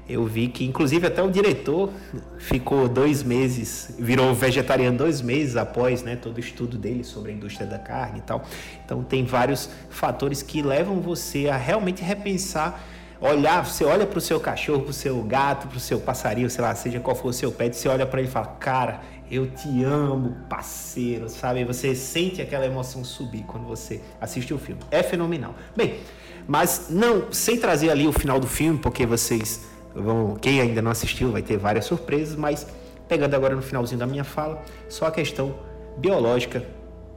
Speaker 4: eu vi que, inclusive, até o diretor ficou dois meses, virou vegetariano dois meses após né, todo o estudo dele sobre a indústria da carne e tal. Então, tem vários fatores que levam você a realmente repensar. Olhar, você olha para o seu cachorro, para o seu gato, para o seu passarinho, sei lá, seja qual for o seu pet, você olha para ele e fala: Cara, eu te amo, parceiro, sabe? Você sente aquela emoção subir quando você assiste o filme. É fenomenal. Bem, mas não, sem trazer ali o final do filme, porque vocês Quem ainda não assistiu vai ter várias surpresas, mas pegando agora no finalzinho da minha fala, só a questão biológica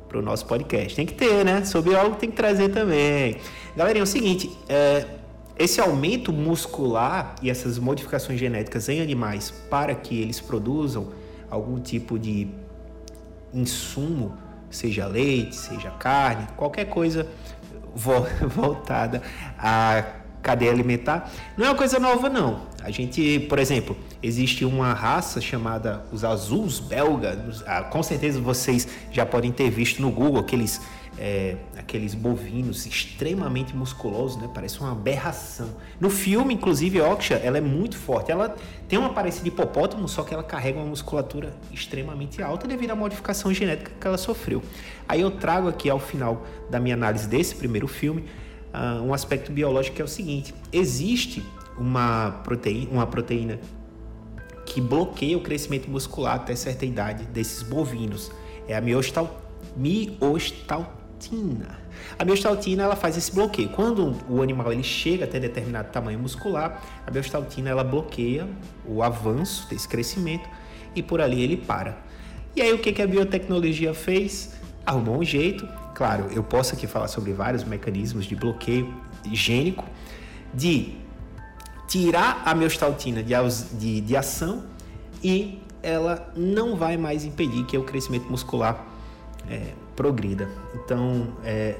Speaker 4: para o nosso podcast. Tem que ter, né? Sou biólogo, tem que trazer também. Galerinha, é o seguinte: é, esse aumento muscular e essas modificações genéticas em animais para que eles produzam algum tipo de insumo, seja leite, seja carne, qualquer coisa *laughs* voltada a cadeia alimentar. Não é uma coisa nova, não. A gente, por exemplo, existe uma raça chamada os azuis belga. Ah, com certeza vocês já podem ter visto no Google aqueles é, aqueles bovinos extremamente musculosos, né? Parece uma aberração. No filme, inclusive, Oksha, ela é muito forte. Ela tem uma aparência de hipopótamo, só que ela carrega uma musculatura extremamente alta devido à modificação genética que ela sofreu. Aí eu trago aqui ao final da minha análise desse primeiro filme uh, um aspecto biológico que é o seguinte: existe uma proteína, uma proteína que bloqueia o crescimento muscular até certa idade desses bovinos. É a miostal, miostal a biostaltina ela faz esse bloqueio. Quando o animal ele chega até determinado tamanho muscular, a biostaltina ela bloqueia o avanço desse crescimento e por ali ele para. E aí o que, que a biotecnologia fez? Arrumou um jeito. Claro, eu posso aqui falar sobre vários mecanismos de bloqueio gênico de tirar a miostaltina de, de, de ação e ela não vai mais impedir que o crescimento muscular é, progrida. Então, é,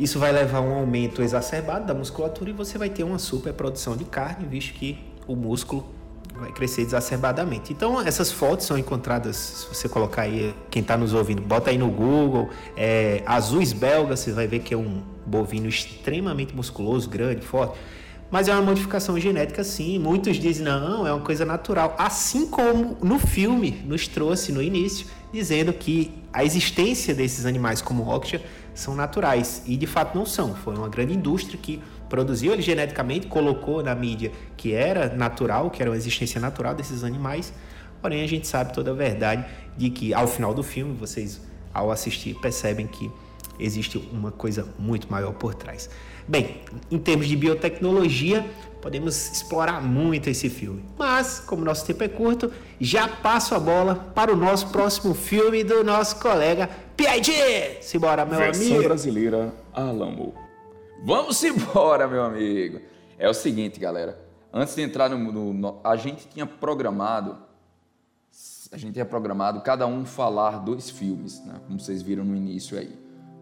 Speaker 4: isso vai levar a um aumento exacerbado da musculatura e você vai ter uma superprodução de carne, visto que o músculo vai crescer exacerbadamente. Então, essas fotos são encontradas, se você colocar aí, quem está nos ouvindo, bota aí no Google, é, azuis belgas, você vai ver que é um bovino extremamente musculoso, grande, forte. Mas é uma modificação genética, sim. Muitos dizem, não, é uma coisa natural. Assim como no filme nos trouxe no início, dizendo que a existência desses animais como o são naturais e de fato não são. Foi uma grande indústria que produziu ele geneticamente, colocou na mídia que era natural, que era uma existência natural desses animais. Porém, a gente sabe toda a verdade de que ao final do filme, vocês ao assistir percebem que existe uma coisa muito maior por trás. Bem, em termos de biotecnologia, podemos explorar muito esse filme. Mas, como nosso tempo é curto, já passo a bola para o nosso próximo filme do nosso colega PID. Simbora, meu
Speaker 2: Versão
Speaker 4: amigo.
Speaker 2: brasileira, Alamo.
Speaker 3: Vamos embora, meu amigo. É o seguinte, galera. Antes de entrar no, no, no, A gente tinha programado. A gente tinha programado cada um falar dois filmes, né? Como vocês viram no início aí.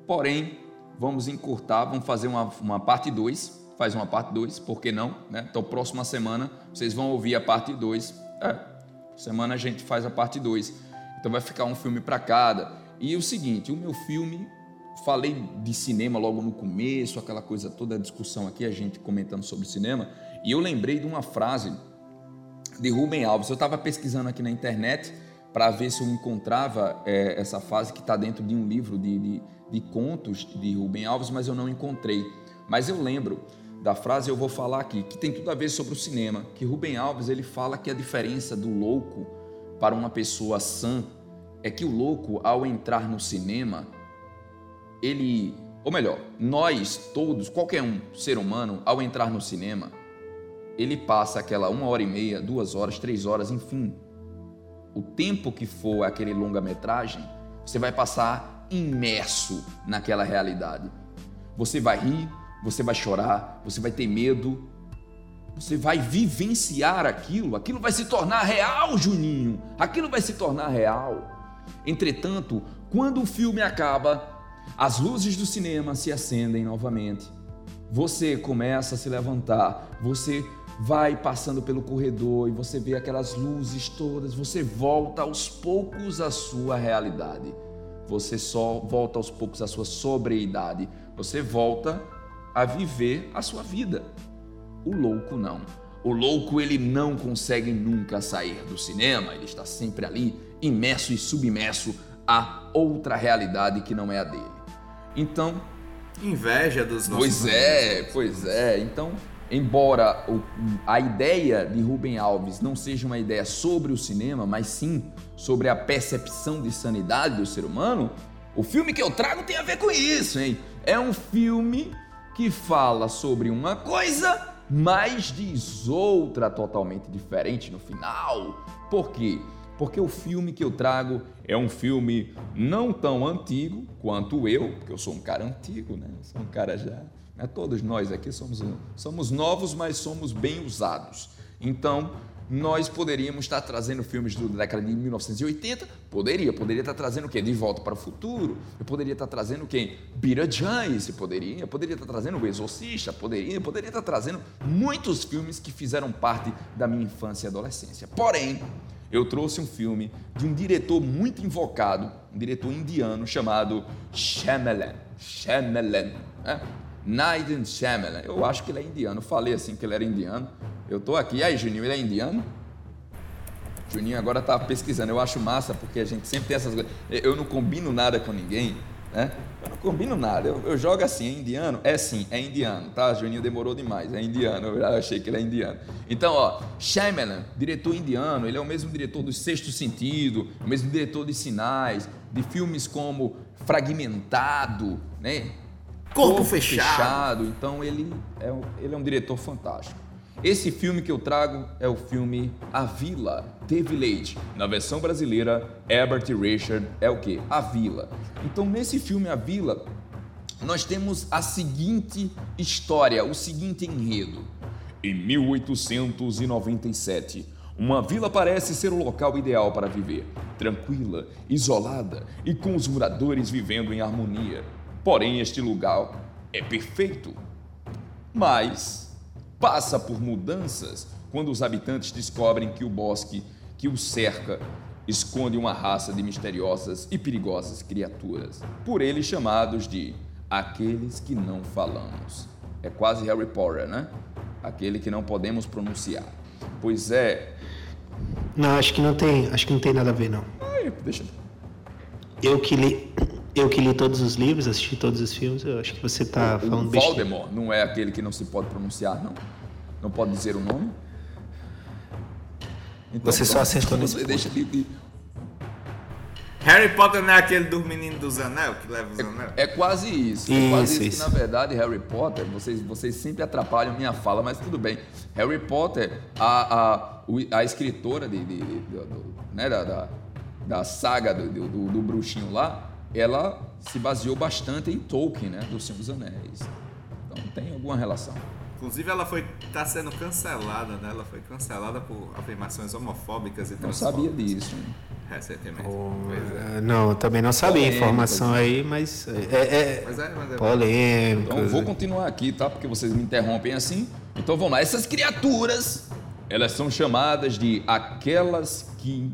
Speaker 3: Porém, vamos encurtar, vamos fazer uma, uma parte 2 faz uma parte 2, por que não? Né? Então, próxima semana vocês vão ouvir a parte 2. É, semana a gente faz a parte 2. Então, vai ficar um filme para cada. E o seguinte: o meu filme, falei de cinema logo no começo, aquela coisa toda, a discussão aqui, a gente comentando sobre cinema, e eu lembrei de uma frase de Rubem Alves. Eu estava pesquisando aqui na internet para ver se eu encontrava é, essa frase que está dentro de um livro de, de, de contos de Rubem Alves, mas eu não encontrei. Mas eu lembro da frase eu vou falar aqui, que tem tudo a ver sobre o cinema, que Rubem Alves ele fala que a diferença do louco para uma pessoa sã é que o louco ao entrar no cinema, ele, ou melhor, nós todos, qualquer um ser humano ao entrar no cinema, ele passa aquela uma hora e meia, duas horas, três horas, enfim, o tempo que for aquele longa-metragem, você vai passar imerso naquela realidade. Você vai rir, você vai chorar, você vai ter medo, você vai vivenciar aquilo, aquilo vai se tornar real, Juninho, aquilo vai se tornar real. Entretanto, quando o filme acaba, as luzes do cinema se acendem novamente. Você começa a se levantar, você vai passando pelo corredor e você vê aquelas luzes todas, você volta aos poucos à sua realidade. Você só volta aos poucos à sua sobriedade. Você volta a viver a sua vida. O louco não. O louco ele não consegue nunca sair do cinema, ele está sempre ali, imerso e submerso a outra realidade que não é a dele. Então,
Speaker 5: inveja dos nossos
Speaker 3: Pois é, pois é. Então, embora a ideia de Rubem Alves não seja uma ideia sobre o cinema, mas sim sobre a percepção de sanidade do ser humano, o filme que eu trago tem a ver com isso, hein? É um filme que fala sobre uma coisa, mas diz outra totalmente diferente no final. Por quê? Porque o filme que eu trago é um filme não tão antigo quanto eu, porque eu sou um cara antigo, né? sou um cara já. Né? Todos nós aqui somos, somos novos, mas somos bem usados. Então, nós poderíamos estar trazendo filmes da década de 1980? Poderia. Poderia estar trazendo o quê? De Volta para o Futuro. Eu poderia estar trazendo quem? Beetlejuice, poderia. Poderia estar trazendo O Exorcista, poderia. Poderia estar trazendo muitos filmes que fizeram parte da minha infância e adolescência. Porém, eu trouxe um filme de um diretor muito invocado, um diretor indiano chamado Shyamalan. Shyamalan. Né? Night Shyamalan. Eu acho que ele é indiano. Eu falei assim que ele era indiano. Eu tô aqui. E aí, Juninho, ele é indiano? Juninho agora tá pesquisando. Eu acho massa porque a gente sempre tem essas coisas. Eu não combino nada com ninguém. Né? Eu não combino nada, eu, eu, jogo assim, é indiano? É sim, é indiano, tá? Juninho demorou demais, é indiano, eu achei que ele é indiano. Então, ó, Shyamalan, diretor indiano, ele é o mesmo diretor do Sexto Sentido, o mesmo diretor de Sinais, de filmes como Fragmentado, né?
Speaker 5: Corpo, Corpo fechado. fechado.
Speaker 3: Então, ele é, ele é um diretor fantástico. Esse filme que eu trago é o filme A Vila, The Village. Na versão brasileira, Herbert Richard é o que? A Vila. Então, nesse filme A Vila, nós temos a seguinte história, o seguinte enredo. Em 1897, uma vila parece ser o local ideal para viver, tranquila, isolada e com os moradores vivendo em harmonia. Porém, este lugar é perfeito. Mas passa por mudanças quando os habitantes descobrem que o bosque que o cerca esconde uma raça de misteriosas e perigosas criaturas, por eles chamados de aqueles que não falamos. É quase Harry Potter, né? Aquele que não podemos pronunciar. Pois é.
Speaker 4: Não, acho que não tem, acho que não tem nada a ver não.
Speaker 3: Ai, deixa.
Speaker 4: Eu que li, eu que li todos os livros, assisti todos os filmes, eu acho que você está falando
Speaker 3: bem. Voldemort besteira. não é aquele que não se pode pronunciar, não? Não pode dizer o nome?
Speaker 4: Então, você só acertou nesse
Speaker 3: você deixa de, de...
Speaker 5: Harry Potter não é aquele do menino dos anel que leva os
Speaker 3: é,
Speaker 5: anel?
Speaker 3: É quase isso. É quase isso, isso. Que, na verdade, Harry Potter, vocês, vocês sempre atrapalham minha fala, mas tudo bem. Harry Potter, a, a, a escritora de, de, de do, né, da, da, da saga do, do, do bruxinho lá, ela se baseou bastante em Tolkien, né, do Senhor dos Anéis. Então tem alguma relação.
Speaker 5: Inclusive ela foi tá sendo cancelada, né? Ela foi cancelada por afirmações homofóbicas e
Speaker 3: Não sabia disso.
Speaker 5: Recentemente.
Speaker 4: Oh, é. Não, também não sabia a informação aí, mas é, é, mas é, mas é polêmico.
Speaker 3: Então vou continuar aqui, tá? Porque vocês me interrompem assim. Então vamos lá. Essas criaturas, elas são chamadas de aquelas que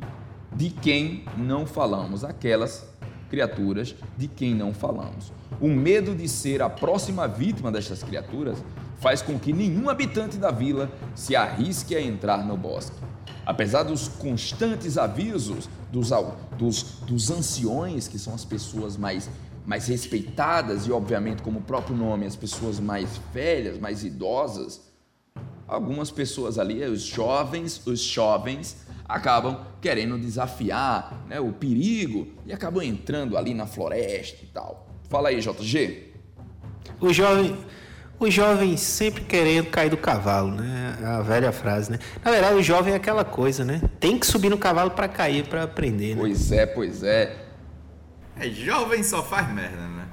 Speaker 3: de quem não falamos, aquelas criaturas de quem não falamos. O medo de ser a próxima vítima destas criaturas faz com que nenhum habitante da vila se arrisque a entrar no bosque. Apesar dos constantes avisos dos, dos, dos anciões, que são as pessoas mais, mais respeitadas, e obviamente, como o próprio nome, as pessoas mais velhas, mais idosas, algumas pessoas ali, os jovens, os jovens, acabam querendo desafiar né, o perigo e acabam entrando ali na floresta e tal. Fala aí, JG.
Speaker 4: O jovem, o jovem sempre querendo cair do cavalo, né? A velha frase, né? Na verdade, o jovem é aquela coisa, né? Tem que subir no cavalo para cair, para aprender, né?
Speaker 3: Pois é, pois é.
Speaker 5: É, jovem só faz merda, né?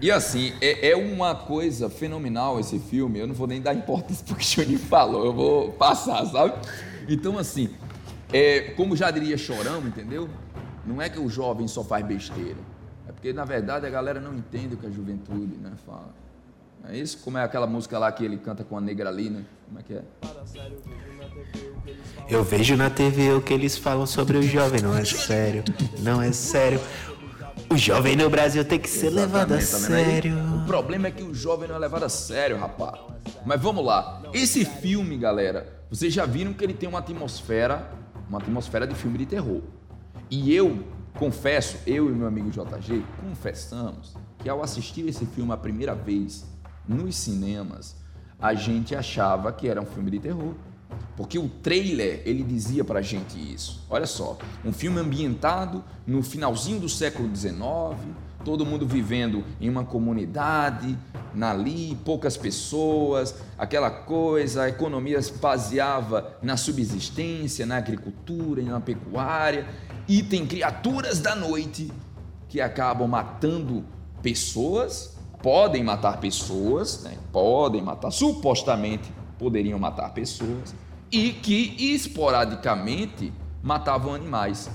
Speaker 3: E assim, é, é, uma coisa fenomenal esse filme. Eu não vou nem dar importância *laughs* porque o Juninho falou, eu vou passar, sabe? Então, assim, é, como já diria Chorão, entendeu? Não é que o jovem só faz besteira. É porque, na verdade, a galera não entende o que a juventude né, fala. É isso? Como é aquela música lá que ele canta com a negra ali, né? Como é que é?
Speaker 4: Eu vejo na TV o que eles falam sobre o jovem, não é sério. Não é sério. O jovem no Brasil tem que ser Exatamente, levado a tá sério.
Speaker 3: O problema é que o jovem não é levado a sério, rapaz. Mas vamos lá. Esse filme, galera, vocês já viram que ele tem uma atmosfera uma atmosfera de filme de terror. E eu confesso, eu e meu amigo JG, confessamos que ao assistir esse filme a primeira vez nos cinemas, a gente achava que era um filme de terror. Porque o trailer, ele dizia pra gente isso. Olha só, um filme ambientado no finalzinho do século XIX, todo mundo vivendo em uma comunidade, ali, poucas pessoas, aquela coisa, a economia se baseava na subsistência, na agricultura na pecuária, e tem criaturas da noite que acabam matando pessoas, podem matar pessoas, né? podem matar, supostamente poderiam matar pessoas, e que esporadicamente matavam animais.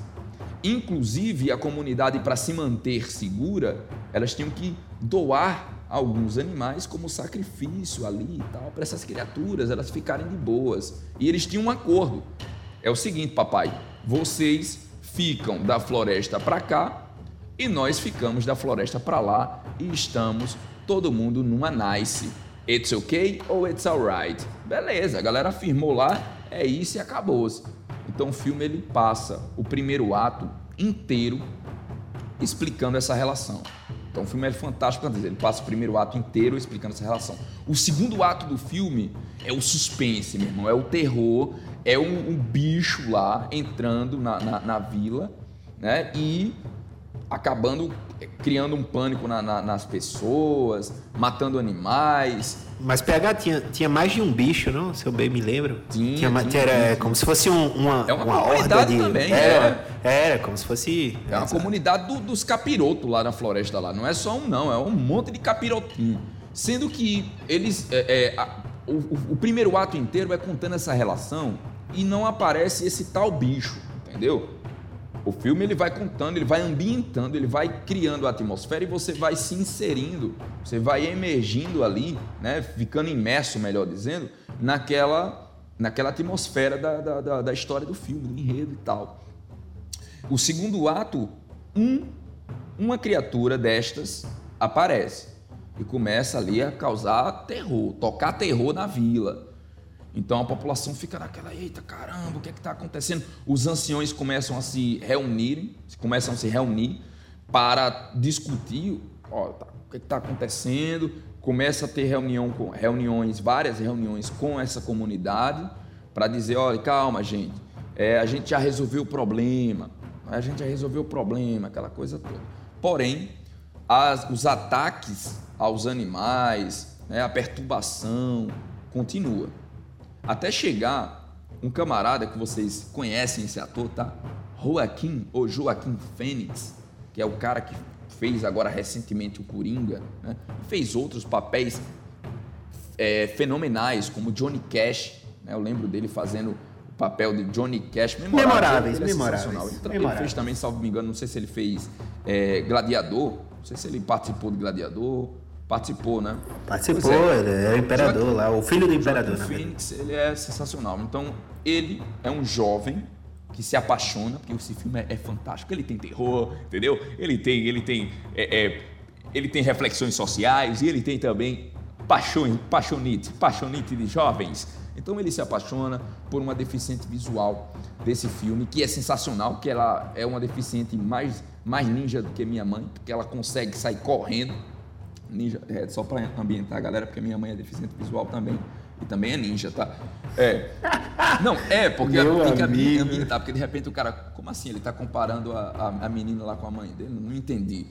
Speaker 3: Inclusive, a comunidade, para se manter segura, elas tinham que doar alguns animais como sacrifício ali e tal, para essas criaturas elas ficarem de boas. E eles tinham um acordo. É o seguinte, papai, vocês ficam da floresta para cá e nós ficamos da floresta para lá e estamos todo mundo numa nice. It's okay ou it's alright. Beleza, a galera afirmou lá, é isso e acabou-se. Então o filme ele passa o primeiro ato inteiro explicando essa relação. Então o filme é fantástico, ele passa o primeiro ato inteiro explicando essa relação. O segundo ato do filme é o suspense, meu irmão, é o terror, é um, um bicho lá entrando na, na, na, vila, né? E acabando criando um pânico na, na, nas pessoas, matando animais.
Speaker 4: Mas PH tinha, tinha mais de um bicho, não? Se eu bem me lembro.
Speaker 3: Tinha,
Speaker 4: tinha,
Speaker 3: tinha,
Speaker 4: era como se fosse um, uma,
Speaker 3: é uma,
Speaker 4: uma
Speaker 3: comunidade
Speaker 4: horda de...
Speaker 3: também,
Speaker 4: era,
Speaker 3: é.
Speaker 4: Era, como se fosse...
Speaker 3: É uma comunidade do, dos capirotos lá na floresta lá. Não é só um não, é um monte de capirotinho. Sendo que eles... É, é, a, o, o primeiro ato inteiro é contando essa relação e não aparece esse tal bicho, entendeu? O filme ele vai contando, ele vai ambientando, ele vai criando a atmosfera e você vai se inserindo, você vai emergindo ali, né, ficando imerso, melhor dizendo, naquela, naquela atmosfera da, da, da, história do filme, do enredo e tal. O segundo ato, um, uma criatura destas aparece e começa ali a causar terror, tocar terror na vila. Então a população fica naquela, eita caramba, o que é está acontecendo? Os anciões começam a se reunirem, começam a se reunir para discutir ó, tá, o que é está acontecendo. Começa a ter reunião com, reuniões, várias reuniões com essa comunidade para dizer, olha, calma gente, é, a gente já resolveu o problema, a gente já resolveu o problema, aquela coisa toda. Porém, as, os ataques aos animais, né, a perturbação continua. Até chegar um camarada que vocês conhecem esse ator, tá? Joaquim ou Joaquim Fênix, que é o cara que fez agora recentemente o Coringa, né? fez outros papéis é, fenomenais, como Johnny Cash, né? eu lembro dele fazendo o papel de Johnny Cash, memorável,
Speaker 4: memoráveis,
Speaker 3: ele é
Speaker 4: memoráveis,
Speaker 3: ele, ele, fez também, salvo me engano, não sei se ele fez é, Gladiador, não sei se ele participou de Gladiador, Participou, né?
Speaker 4: Participou, é. ele é o imperador lá, o filho do imperador.
Speaker 3: O Phoenix, ele é sensacional. Então, ele é um jovem que se apaixona, porque esse filme é, é fantástico. Ele tem terror, entendeu? Ele tem, ele tem, é, é, ele tem reflexões sociais e ele tem também paixão, paixonite, paixonite de jovens. Então ele se apaixona por uma deficiente visual desse filme, que é sensacional, que ela é uma deficiente mais, mais ninja do que minha mãe, porque ela consegue sair correndo ninja, é, só para ambientar a galera, porque minha mãe é deficiente visual também. E também é ninja, tá? É. Não, é, porque
Speaker 4: Meu
Speaker 3: tem que
Speaker 4: amigo.
Speaker 3: ambientar, porque de repente o cara. Como assim? Ele tá comparando a, a, a menina lá com a mãe dele? Não entendi.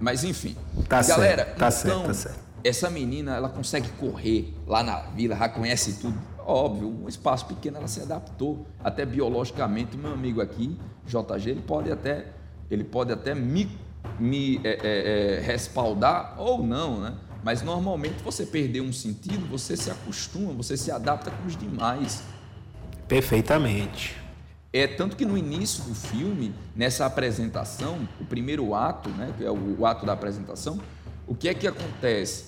Speaker 3: Mas enfim.
Speaker 4: Tá
Speaker 3: galera,
Speaker 4: certo, tá
Speaker 3: então,
Speaker 4: certo, tá certo.
Speaker 3: essa menina, ela consegue correr lá na vila, já conhece tudo. Óbvio, um espaço pequeno, ela se adaptou. Até biologicamente, meu amigo aqui, JG, ele pode até, ele pode até me me é, é, é, respaldar ou não, né? Mas normalmente você perder um sentido, você se acostuma, você se adapta com os demais.
Speaker 4: Perfeitamente.
Speaker 3: É tanto que no início do filme, nessa apresentação, o primeiro ato, né, que é o, o ato da apresentação, o que é que acontece?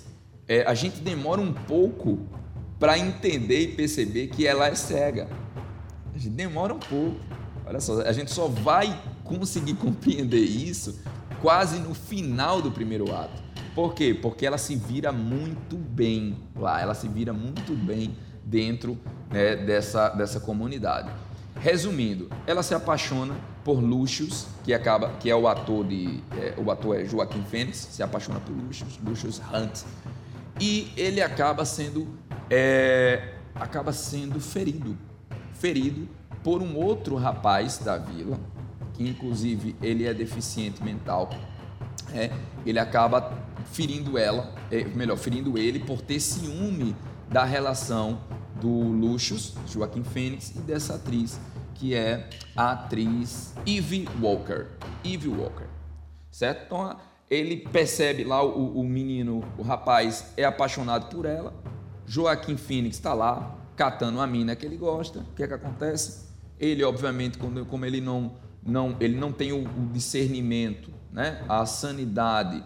Speaker 3: É, a gente demora um pouco para entender e perceber que ela é cega. A gente demora um pouco. Olha só, a gente só vai conseguir *laughs* compreender isso quase no final do primeiro ato. Por quê? Porque ela se vira muito bem lá, ela se vira muito bem dentro né, dessa, dessa comunidade. Resumindo, ela se apaixona por Lucius, que acaba, que é o ator de, é, o ator é Joaquim Fênix, se apaixona por Lucius, Lucius Hunt, e ele acaba sendo, é, acaba sendo ferido, ferido por um outro rapaz da vila, que inclusive ele é deficiente mental, é, ele acaba ferindo ela, é, melhor, ferindo ele por ter ciúme da relação do Lucius, Joaquim Fênix, e dessa atriz, que é a atriz Eve Walker. Eve Walker, certo? Então ele percebe lá o, o menino, o rapaz é apaixonado por ela, Joaquim Phoenix está lá, catando a mina que ele gosta. O que é que acontece? Ele, obviamente, quando- como ele não, não, ele não tem o, o discernimento, né? a sanidade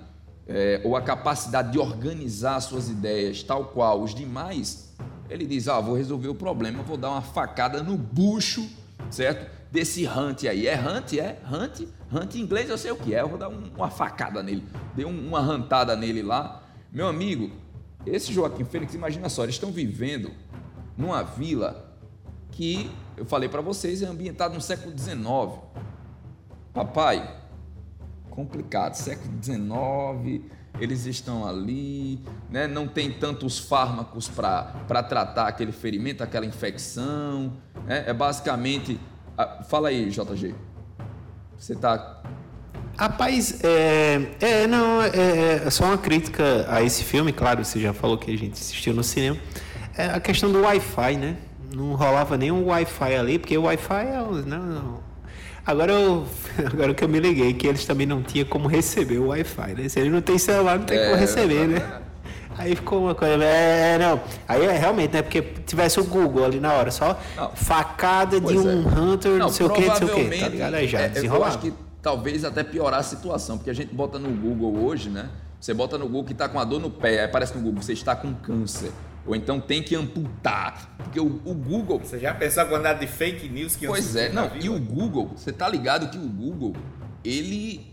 Speaker 3: é, ou a capacidade de organizar suas ideias tal qual os demais, ele diz: Ah, vou resolver o problema, vou dar uma facada no bucho, certo? Desse Hunt aí. É Hunt? É? Hunt? Hunt em inglês eu sei o que é, eu vou dar um- uma facada nele. Dei um- uma rantada nele lá. Meu amigo, esse Joaquim Fênix, imagina só, eles estão vivendo numa vila que, eu falei para vocês, é ambientado no século XIX. Papai, complicado, século XIX, eles estão ali, né? não tem tantos fármacos para tratar aquele ferimento, aquela infecção. né? É basicamente. Fala aí, JG. Você tá.
Speaker 4: Rapaz, é, é não, é, é só uma crítica a esse filme, claro, você já falou que a gente assistiu no cinema. É a questão do Wi-Fi, né? Não rolava nenhum Wi-Fi ali, porque o Wi-Fi é. Não, não. Agora, eu, *laughs* agora que eu me liguei, que eles também não tinham como receber o Wi-Fi, né? Se ele não tem celular, não tem
Speaker 3: É,
Speaker 4: como receber, né? Aí ficou uma coisa. É, não. Aí é realmente, né? Porque tivesse o Google ali na hora, só
Speaker 3: Não.
Speaker 4: facada de
Speaker 3: Pois é.
Speaker 4: um Hunter, não, sei o que, não sei o que, tá ligado? Aí já
Speaker 3: é, eu acho que talvez até piorar a situação, porque a gente bota no Google hoje, né? Você bota no Google que está com a dor no pé, aí aparece no Google, você está com câncer. Ou então tem que amputar. Porque o, o Google.
Speaker 5: Você já pensou a quantidade de fake news que
Speaker 3: Pois é, não, e o Google, você tá ligado que o Google, ele.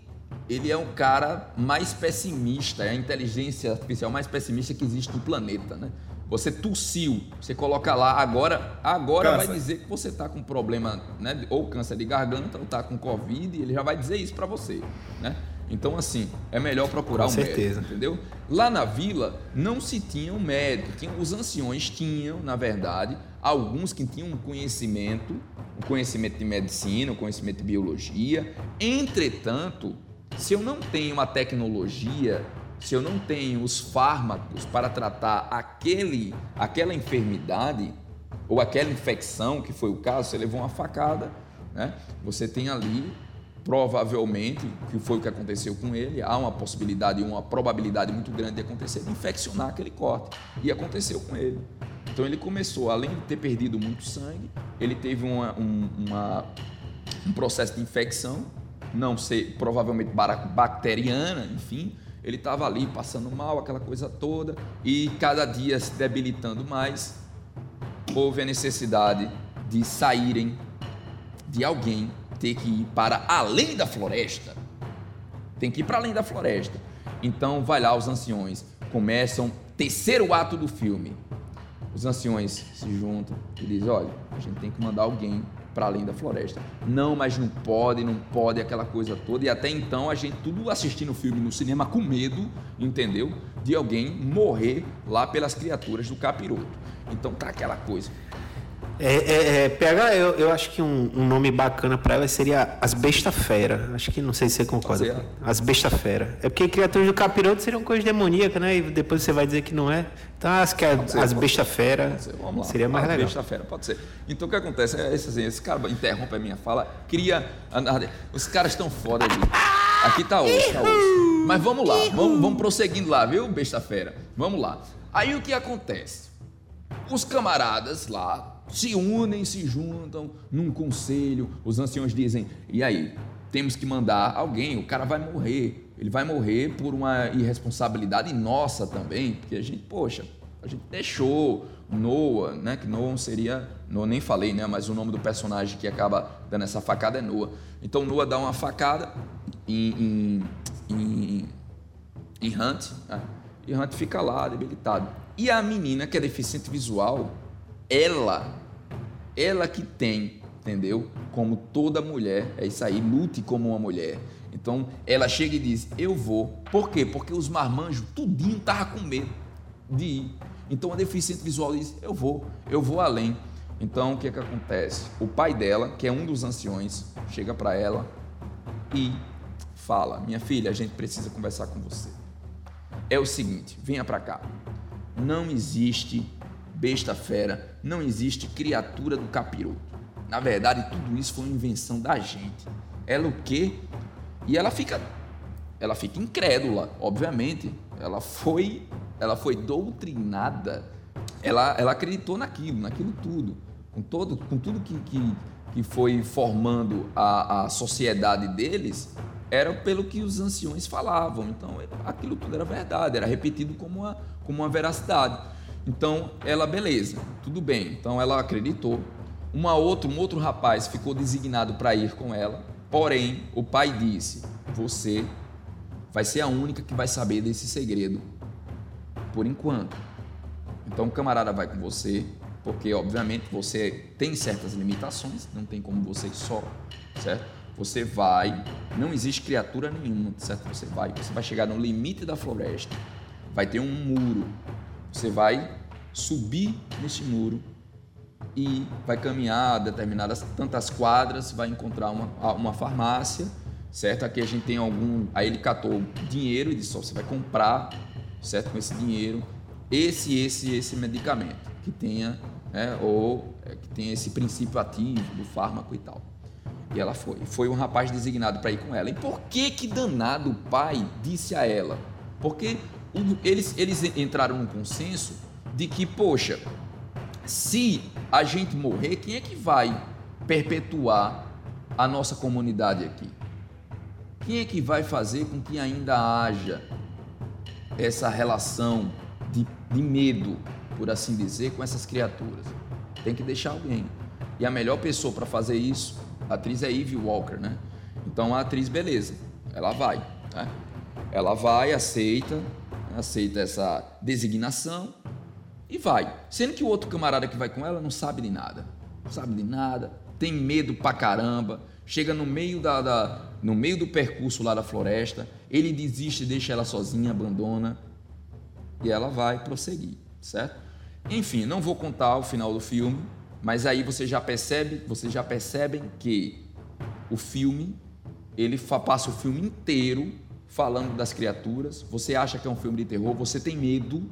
Speaker 3: Ele é o cara mais pessimista, é a inteligência artificial mais pessimista que existe no planeta, né? Você tossiu, você coloca lá, agora, agora vai
Speaker 5: Câncer.
Speaker 3: dizer que você tá com problema, né? Ou câncer de garganta, ou tá com Covid, ele já vai dizer isso para você, né? Então, assim, é melhor procurar
Speaker 4: Com
Speaker 3: um
Speaker 4: certeza.
Speaker 3: médico, entendeu? Lá na vila não se tinha um médico, tinha, os anciões tinham, na verdade, alguns que tinham um conhecimento, um conhecimento de medicina, um conhecimento de biologia. Entretanto, se eu não tenho uma tecnologia, se eu não tenho os fármacos para tratar aquele, aquela enfermidade ou aquela infecção, que foi o caso, você levou uma facada, né? Você tem ali provavelmente, que foi o que aconteceu com ele, há uma possibilidade, uma probabilidade muito grande de acontecer, de infeccionar aquele corte. E aconteceu com ele. Então ele começou, além de ter perdido muito sangue, ele teve uma, um, uma- um processo de infecção, não sei, provavelmente bacteriana, enfim. Ele estava ali passando mal, aquela coisa toda, e cada dia se debilitando mais, houve a necessidade de saírem de alguém ter que ir para além da floresta. Tem que ir para além da floresta. Então vai lá os anciões, começam terceiro ato do filme. Os anciões se juntam e dizem: "Olha, a gente tem que mandar alguém para além da floresta. Não, mas não pode, não pode aquela coisa toda. E até então a gente tudo assistindo o filme no cinema com medo, entendeu? De alguém morrer lá pelas criaturas do capiroto. Então tá aquela coisa.
Speaker 4: É, é, é, PH, eu, eu acho que um, um nome bacana pra ela seria As Besta Fera. Acho que não sei se você concorda. As Besta Fera. É porque criaturas do capiroto seriam coisa demoníaca, né? E depois você vai dizer que não é. Então acho que é
Speaker 3: ser,
Speaker 4: As Besta
Speaker 3: ser.
Speaker 4: Fera seria mais
Speaker 3: Ah,
Speaker 4: legal.
Speaker 3: Besta-feira, pode ser. Então o que acontece é esse, assim, esse cara interrompe a minha fala, cria. Os caras estão foda ali. Aqui tá osso, tá osso. Mas vamos lá, vamos, vamos prosseguindo lá, viu, besta-feira? Vamos lá. Aí o que acontece? Os camaradas lá se unem, se juntam num conselho. Os anciões dizem: e aí? Temos que mandar alguém, o cara vai morrer. Ele vai morrer por uma irresponsabilidade nossa também, porque a gente, poxa, a gente deixou Noah, né? Que Noah seria. Noah nem falei, né? Mas o nome do personagem que acaba dando essa facada é Noah. Então Noah dá uma facada em, em, em em Hunt, né? e Hunt fica lá debilitado. E a menina que é deficiente visual, ela, ela que tem, entendeu? Como toda mulher, é isso aí, lute como uma mulher. Então ela chega e diz: Eu vou. Por quê? Porque os marmanjos, tudinho tava com medo de ir. Então a deficiente visual diz: Eu vou, eu vou além. Então o que é que acontece? O pai dela, que é um dos anciões, chega para ela e fala: Minha filha, a gente precisa conversar com você. É o seguinte, venha para cá. Não existe besta fera, não existe criatura do capiroto. Na verdade, tudo isso foi uma invenção da gente. Ela o quê? E ela fica ela fica incrédula, obviamente. Ela foi ela foi doutrinada ela, ela acreditou naquilo, naquilo tudo, com, todo, com tudo que, que, que foi formando a, a sociedade deles, era pelo que os anciões falavam. Então, aquilo tudo era verdade, era repetido como uma, como uma veracidade. Então, ela, beleza, tudo bem. Então, ela acreditou. Uma outra, um outro rapaz ficou designado para ir com ela, porém, o pai disse: Você vai ser a única que vai saber desse segredo, por enquanto. Então, o camarada vai com você, porque, obviamente, você tem certas limitações, não tem como você só, certo? Você vai, não existe criatura nenhuma, certo? Você vai, você vai chegar no limite da floresta, vai ter um muro, você vai subir nesse muro e vai caminhar determinadas tantas quadras, vai encontrar uma, uma farmácia, certo? Aqui a gente tem algum. Aí ele catou dinheiro e disse: você vai comprar, certo? Com esse dinheiro, esse, esse, esse medicamento que tenha, né? Ou é, que tenha esse princípio ativo do fármaco e tal. E ela foi. Foi um rapaz designado para ir com ela. E por que que danado o pai disse a ela? Porque eles, eles entraram num consenso de que, poxa, se a gente morrer, quem é que vai perpetuar a nossa comunidade aqui? Quem é que vai fazer com que ainda haja essa relação de, de medo, por assim dizer, com essas criaturas? Tem que deixar alguém. E a melhor pessoa para fazer isso, a atriz é Eve Walker, né? Então a atriz, beleza, ela vai. Né? Ela vai, aceita, aceita essa designação e vai. Sendo que o outro camarada que vai com ela não sabe de nada. Não sabe de nada, tem medo pra caramba. Chega no meio, da, da, no meio do percurso lá da floresta, ele desiste, deixa ela sozinha, abandona e ela vai prosseguir, certo? Enfim, não vou contar o final do filme, mas aí você já percebe, vocês já percebem que o filme ele passa o filme inteiro falando das criaturas. Você acha que é um filme de terror, você tem medo,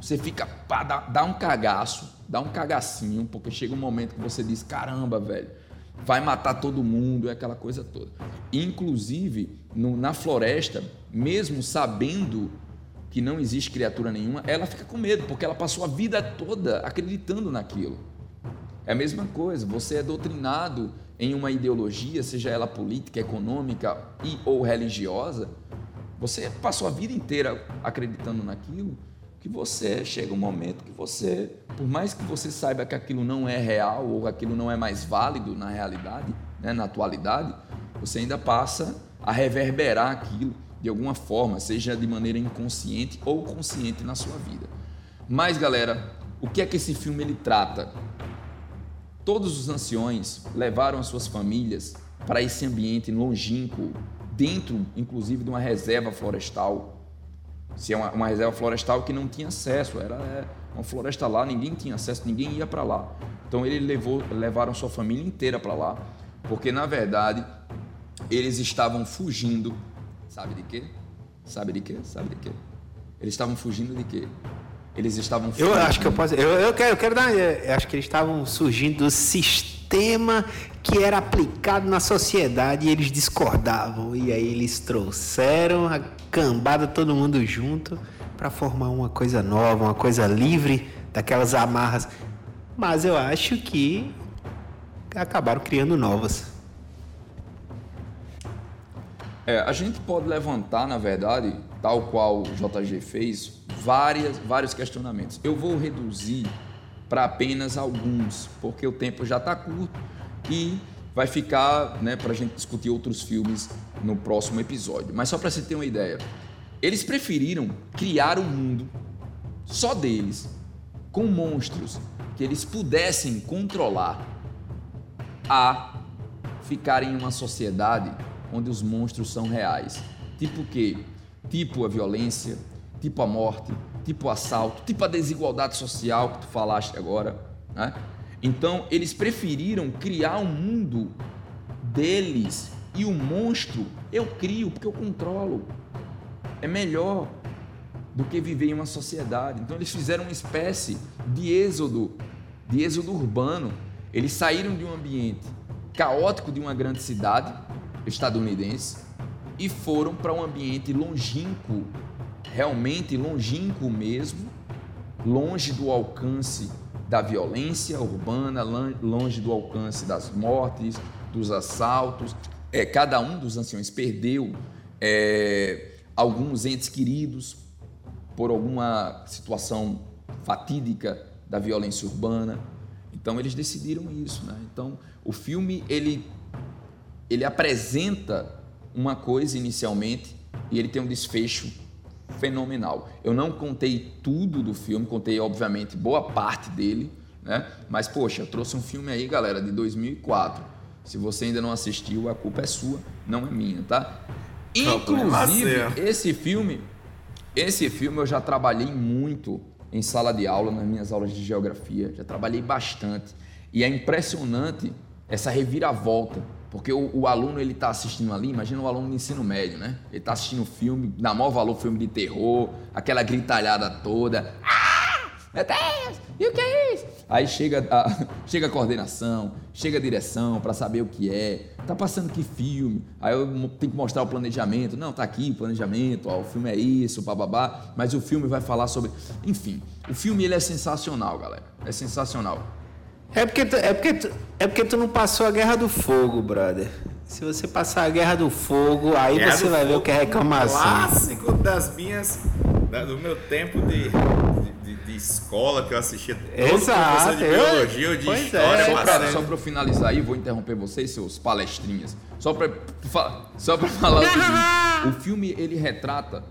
Speaker 3: você fica, pá, dá, dá um cagaço, dá um cagacinho, porque chega um momento que você diz: caramba, velho, vai matar todo mundo, é aquela coisa toda. Inclusive, no, na floresta, mesmo sabendo que não existe criatura nenhuma, ela fica com medo, porque ela passou a vida toda acreditando naquilo. É a mesma coisa, você é doutrinado em uma ideologia, seja ela política, econômica e ou religiosa, você passou a vida inteira acreditando naquilo, que você chega um momento que você, por mais que você saiba que aquilo não é real ou aquilo não é mais válido na realidade, né, na atualidade, você ainda passa a reverberar aquilo de alguma forma, seja de maneira inconsciente ou consciente na sua vida. Mas, galera, o que é que esse filme ele trata? Todos os anciões levaram as suas famílias para esse ambiente longínquo, dentro, inclusive, de uma reserva florestal se é uma, uma, reserva florestal que não tinha acesso, era é, uma floresta lá, ninguém tinha acesso, ninguém ia para lá. Então ele levou, levaram sua família inteira para lá, porque na verdade eles estavam fugindo, sabe de quê? Sabe de quê? Sabe de quê? Eles estavam fugindo de quê? Eles estavam fugindo.
Speaker 4: Eu acho que eu posso, eu, eu quero, eu quero dar, eu acho que eles estavam surgindo do sistema que era aplicado na sociedade e eles discordavam. E aí eles trouxeram a cambada todo mundo junto para formar uma coisa nova, uma coisa livre daquelas amarras. Mas eu acho que acabaram criando novas.
Speaker 3: É, a gente pode levantar, na verdade, tal qual o JG fez, várias, vários questionamentos. Eu vou reduzir para apenas alguns, porque o tempo já está curto e vai ficar né, para a gente discutir outros filmes no próximo episódio. Mas só para você ter uma ideia, eles preferiram criar um mundo só deles, com monstros que eles pudessem controlar, a ficar em uma sociedade onde os monstros são reais. Tipo o quê? Tipo a violência, tipo a morte, tipo o assalto, tipo a desigualdade social que tu falaste agora, né? Então, eles preferiram criar um mundo deles e o monstro eu crio porque eu controlo. É melhor do que viver em uma sociedade. Então, eles fizeram uma espécie de êxodo, de êxodo urbano. Eles saíram de um ambiente caótico de uma grande cidade estadunidense e foram para um ambiente longínquo, realmente longínquo mesmo, longe do alcance da violência urbana, longe do alcance das mortes, dos assaltos. É, cada um dos anciões perdeu é, alguns entes queridos por alguma situação fatídica da violência urbana. Então eles decidiram isso, né? Então o filme ele ele apresenta uma coisa inicialmente e ele tem um desfecho fenomenal. Eu não contei tudo do filme, contei obviamente boa parte dele, né? Mas poxa, eu trouxe um filme aí, galera, de 2004. Se você ainda não assistiu, a culpa é sua, não é minha, tá? Inclusive, esse filme, esse filme eu já trabalhei muito em sala de aula, nas minhas aulas de geografia, já trabalhei bastante. E é impressionante essa reviravolta, porque o, o aluno ele está assistindo ali, imagina o aluno de ensino médio, né? Ele está assistindo filme, dá maior valor filme de terror, aquela gritalhada toda. Ah, meu Deus, e o que é isso? Aí chega a, *laughs* chega a coordenação, chega a direção para saber o que é. Tá passando que filme? Aí eu tenho que mostrar o planejamento. Não, tá aqui o planejamento, ó, o filme é isso, bababá. Mas o filme vai falar sobre. Enfim, o filme ele é sensacional, galera. É sensacional.
Speaker 4: É porque, tu, é, porque tu, é porque tu não passou a Guerra do Fogo, brother. Se você passar a Guerra do Fogo, aí
Speaker 5: Guerra
Speaker 4: você vai ver o que é reclamação.
Speaker 5: Clássico das minhas. do meu tempo de, de, de- escola que eu assistia
Speaker 4: Exato,
Speaker 5: de biologia ou de
Speaker 4: pois é,
Speaker 5: história
Speaker 3: Só
Speaker 4: cara.
Speaker 3: pra, só pra eu finalizar aí, vou interromper vocês, seus palestrinhas. Só pra, só pra falar o *laughs* seguinte: o filme ele retrata,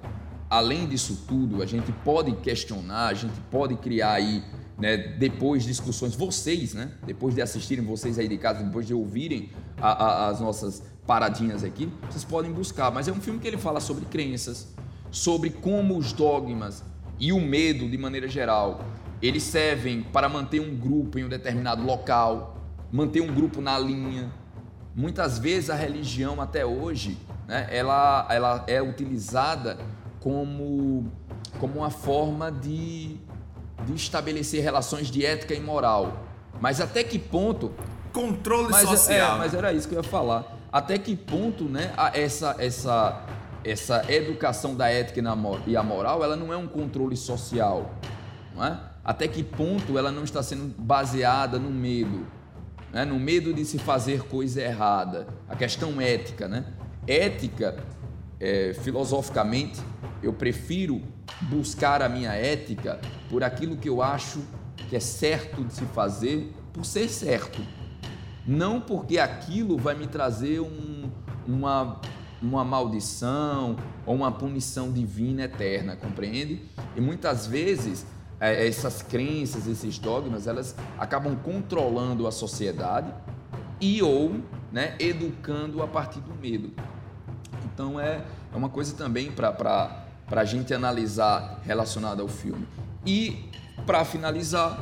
Speaker 3: além disso tudo, a gente pode questionar, a gente pode criar aí, né, depois discussões, vocês, né, depois de assistirem, vocês aí de casa, depois de ouvirem a- a- as nossas paradinhas aqui, vocês podem buscar. Mas é um filme que ele fala sobre crenças, sobre como os dogmas e o medo, de maneira geral, eles servem para manter um grupo em um determinado local, manter um grupo na linha. Muitas vezes a religião até hoje, né, ela, ela é utilizada como, como uma forma de, de estabelecer relações de ética e moral. Mas até que ponto
Speaker 5: Controle
Speaker 3: mas,
Speaker 5: social.
Speaker 3: É, mas era isso que eu ia falar. Até que ponto, né, essa, essa, essa educação da ética e e a moral, ela não é um controle social, não é? Até que ponto ela não está sendo baseada no medo, né? no medo de se fazer coisa errada, a questão ética, né? Ética, é, filosoficamente, eu prefiro buscar a minha ética por aquilo que eu acho que é certo de se fazer, por ser certo não porque aquilo vai me trazer um- uma, uma maldição ou uma punição divina eterna, compreende? E muitas vezes eh, essas crenças, esses dogmas, elas acabam controlando a sociedade e ou né, educando a partir do medo. Então é, é uma coisa também para a gente analisar relacionada ao filme. E para finalizar,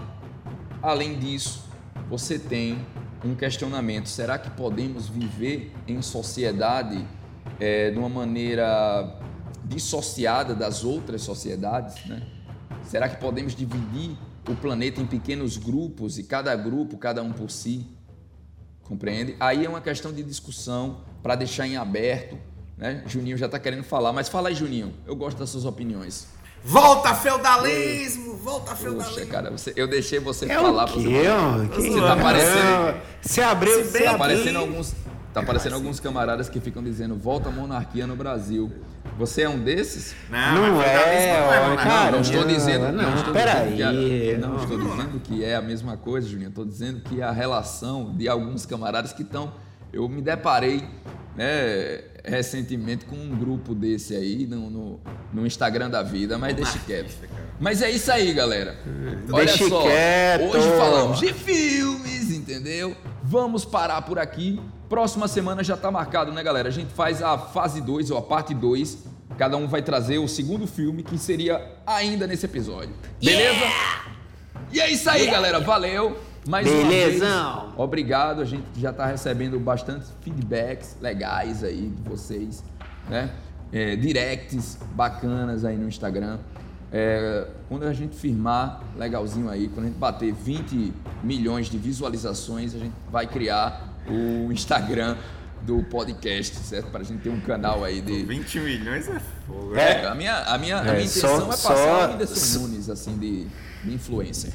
Speaker 3: além disso, você tem um questionamento: será que podemos viver em sociedade eh, de uma maneira dissociada das outras sociedades? Né? Será que podemos dividir o planeta em pequenos grupos e cada grupo, cada um por si? Compreende? Aí é uma questão de discussão para deixar em aberto. Né? Juninho já está querendo falar, mas fala aí, Juninho. Eu gosto das suas opiniões.
Speaker 5: Volta feudalismo! Volta
Speaker 3: Poxa,
Speaker 5: feudalismo!
Speaker 3: cara, você- eu deixei você
Speaker 4: É
Speaker 3: falar.
Speaker 4: o
Speaker 3: pra você?
Speaker 4: Que
Speaker 3: Você tá parecendo-
Speaker 4: Você abriu,
Speaker 5: Se
Speaker 4: você
Speaker 3: Tá aparecendo alguns, tá aparecendo alguns camaradas que ficam dizendo volta a monarquia no Brasil. Você é um desses?
Speaker 4: Não
Speaker 5: mas
Speaker 4: é,
Speaker 5: não
Speaker 4: ó,
Speaker 5: monarquia.
Speaker 4: cara.
Speaker 3: não estou
Speaker 4: não,
Speaker 3: dizendo, não,
Speaker 4: não,
Speaker 3: estou
Speaker 4: peraí,
Speaker 3: dizendo que a, não,
Speaker 4: não.
Speaker 3: estou dizendo que é a mesma coisa, Juninho. Estou dizendo que a relação de alguns camaradas que estão, eu me deparei, né, recentemente com um grupo desse aí no, no, no Instagram da vida, mas deixa quieto. Mas é isso aí, galera. Olha
Speaker 4: Deixa
Speaker 3: só,
Speaker 4: quieto.
Speaker 3: hoje falamos de filmes, entendeu? Vamos parar por aqui. Próxima semana já tá marcado, né, galera? A gente faz a fase 2 ou a parte 2. Cada um vai trazer o segundo filme que seria ainda nesse episódio. Beleza? E é isso aí, galera. Valeu. Mais uma vez.
Speaker 4: Belezão.
Speaker 3: Obrigado. A gente já tá recebendo bastante feedbacks legais aí de vocês, né? É, directs bacanas aí no Instagram. É, quando a gente firmar legalzinho aí, quando a gente bater 20 milhões de visualizações, a gente vai criar o Instagram do podcast, certo? Para a gente ter um canal aí de.
Speaker 5: 20 milhões é fogo.
Speaker 3: É, a minha, a minha, a
Speaker 4: É,
Speaker 3: minha
Speaker 4: só-
Speaker 3: intenção é passar
Speaker 4: só-
Speaker 3: o Whindersson Nunes, assim, de, de influencer.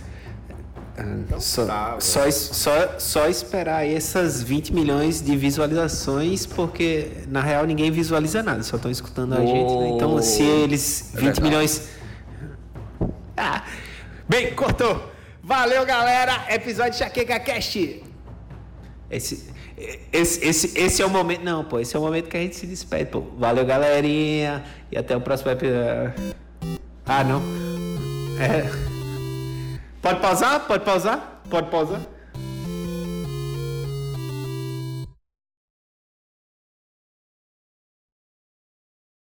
Speaker 4: Só,
Speaker 5: tá,
Speaker 4: só, es- só, só esperar essas 20 milhões de visualizações, porque na real ninguém visualiza nada, só estão escutando a gente. né? Então, se eles.
Speaker 3: É
Speaker 4: 20
Speaker 3: verdade.
Speaker 4: milhões. Ah, bem, cortou. Valeu, galera. Episódio Chaqueca Cast. Esse, esse, esse, esse é o momento. Não, pô, esse é o momento que a gente se despede, pô. Valeu, galerinha. E até o próximo episódio. É. Ah, não. É. Pode pausar? Pode pausar? Pode pausar?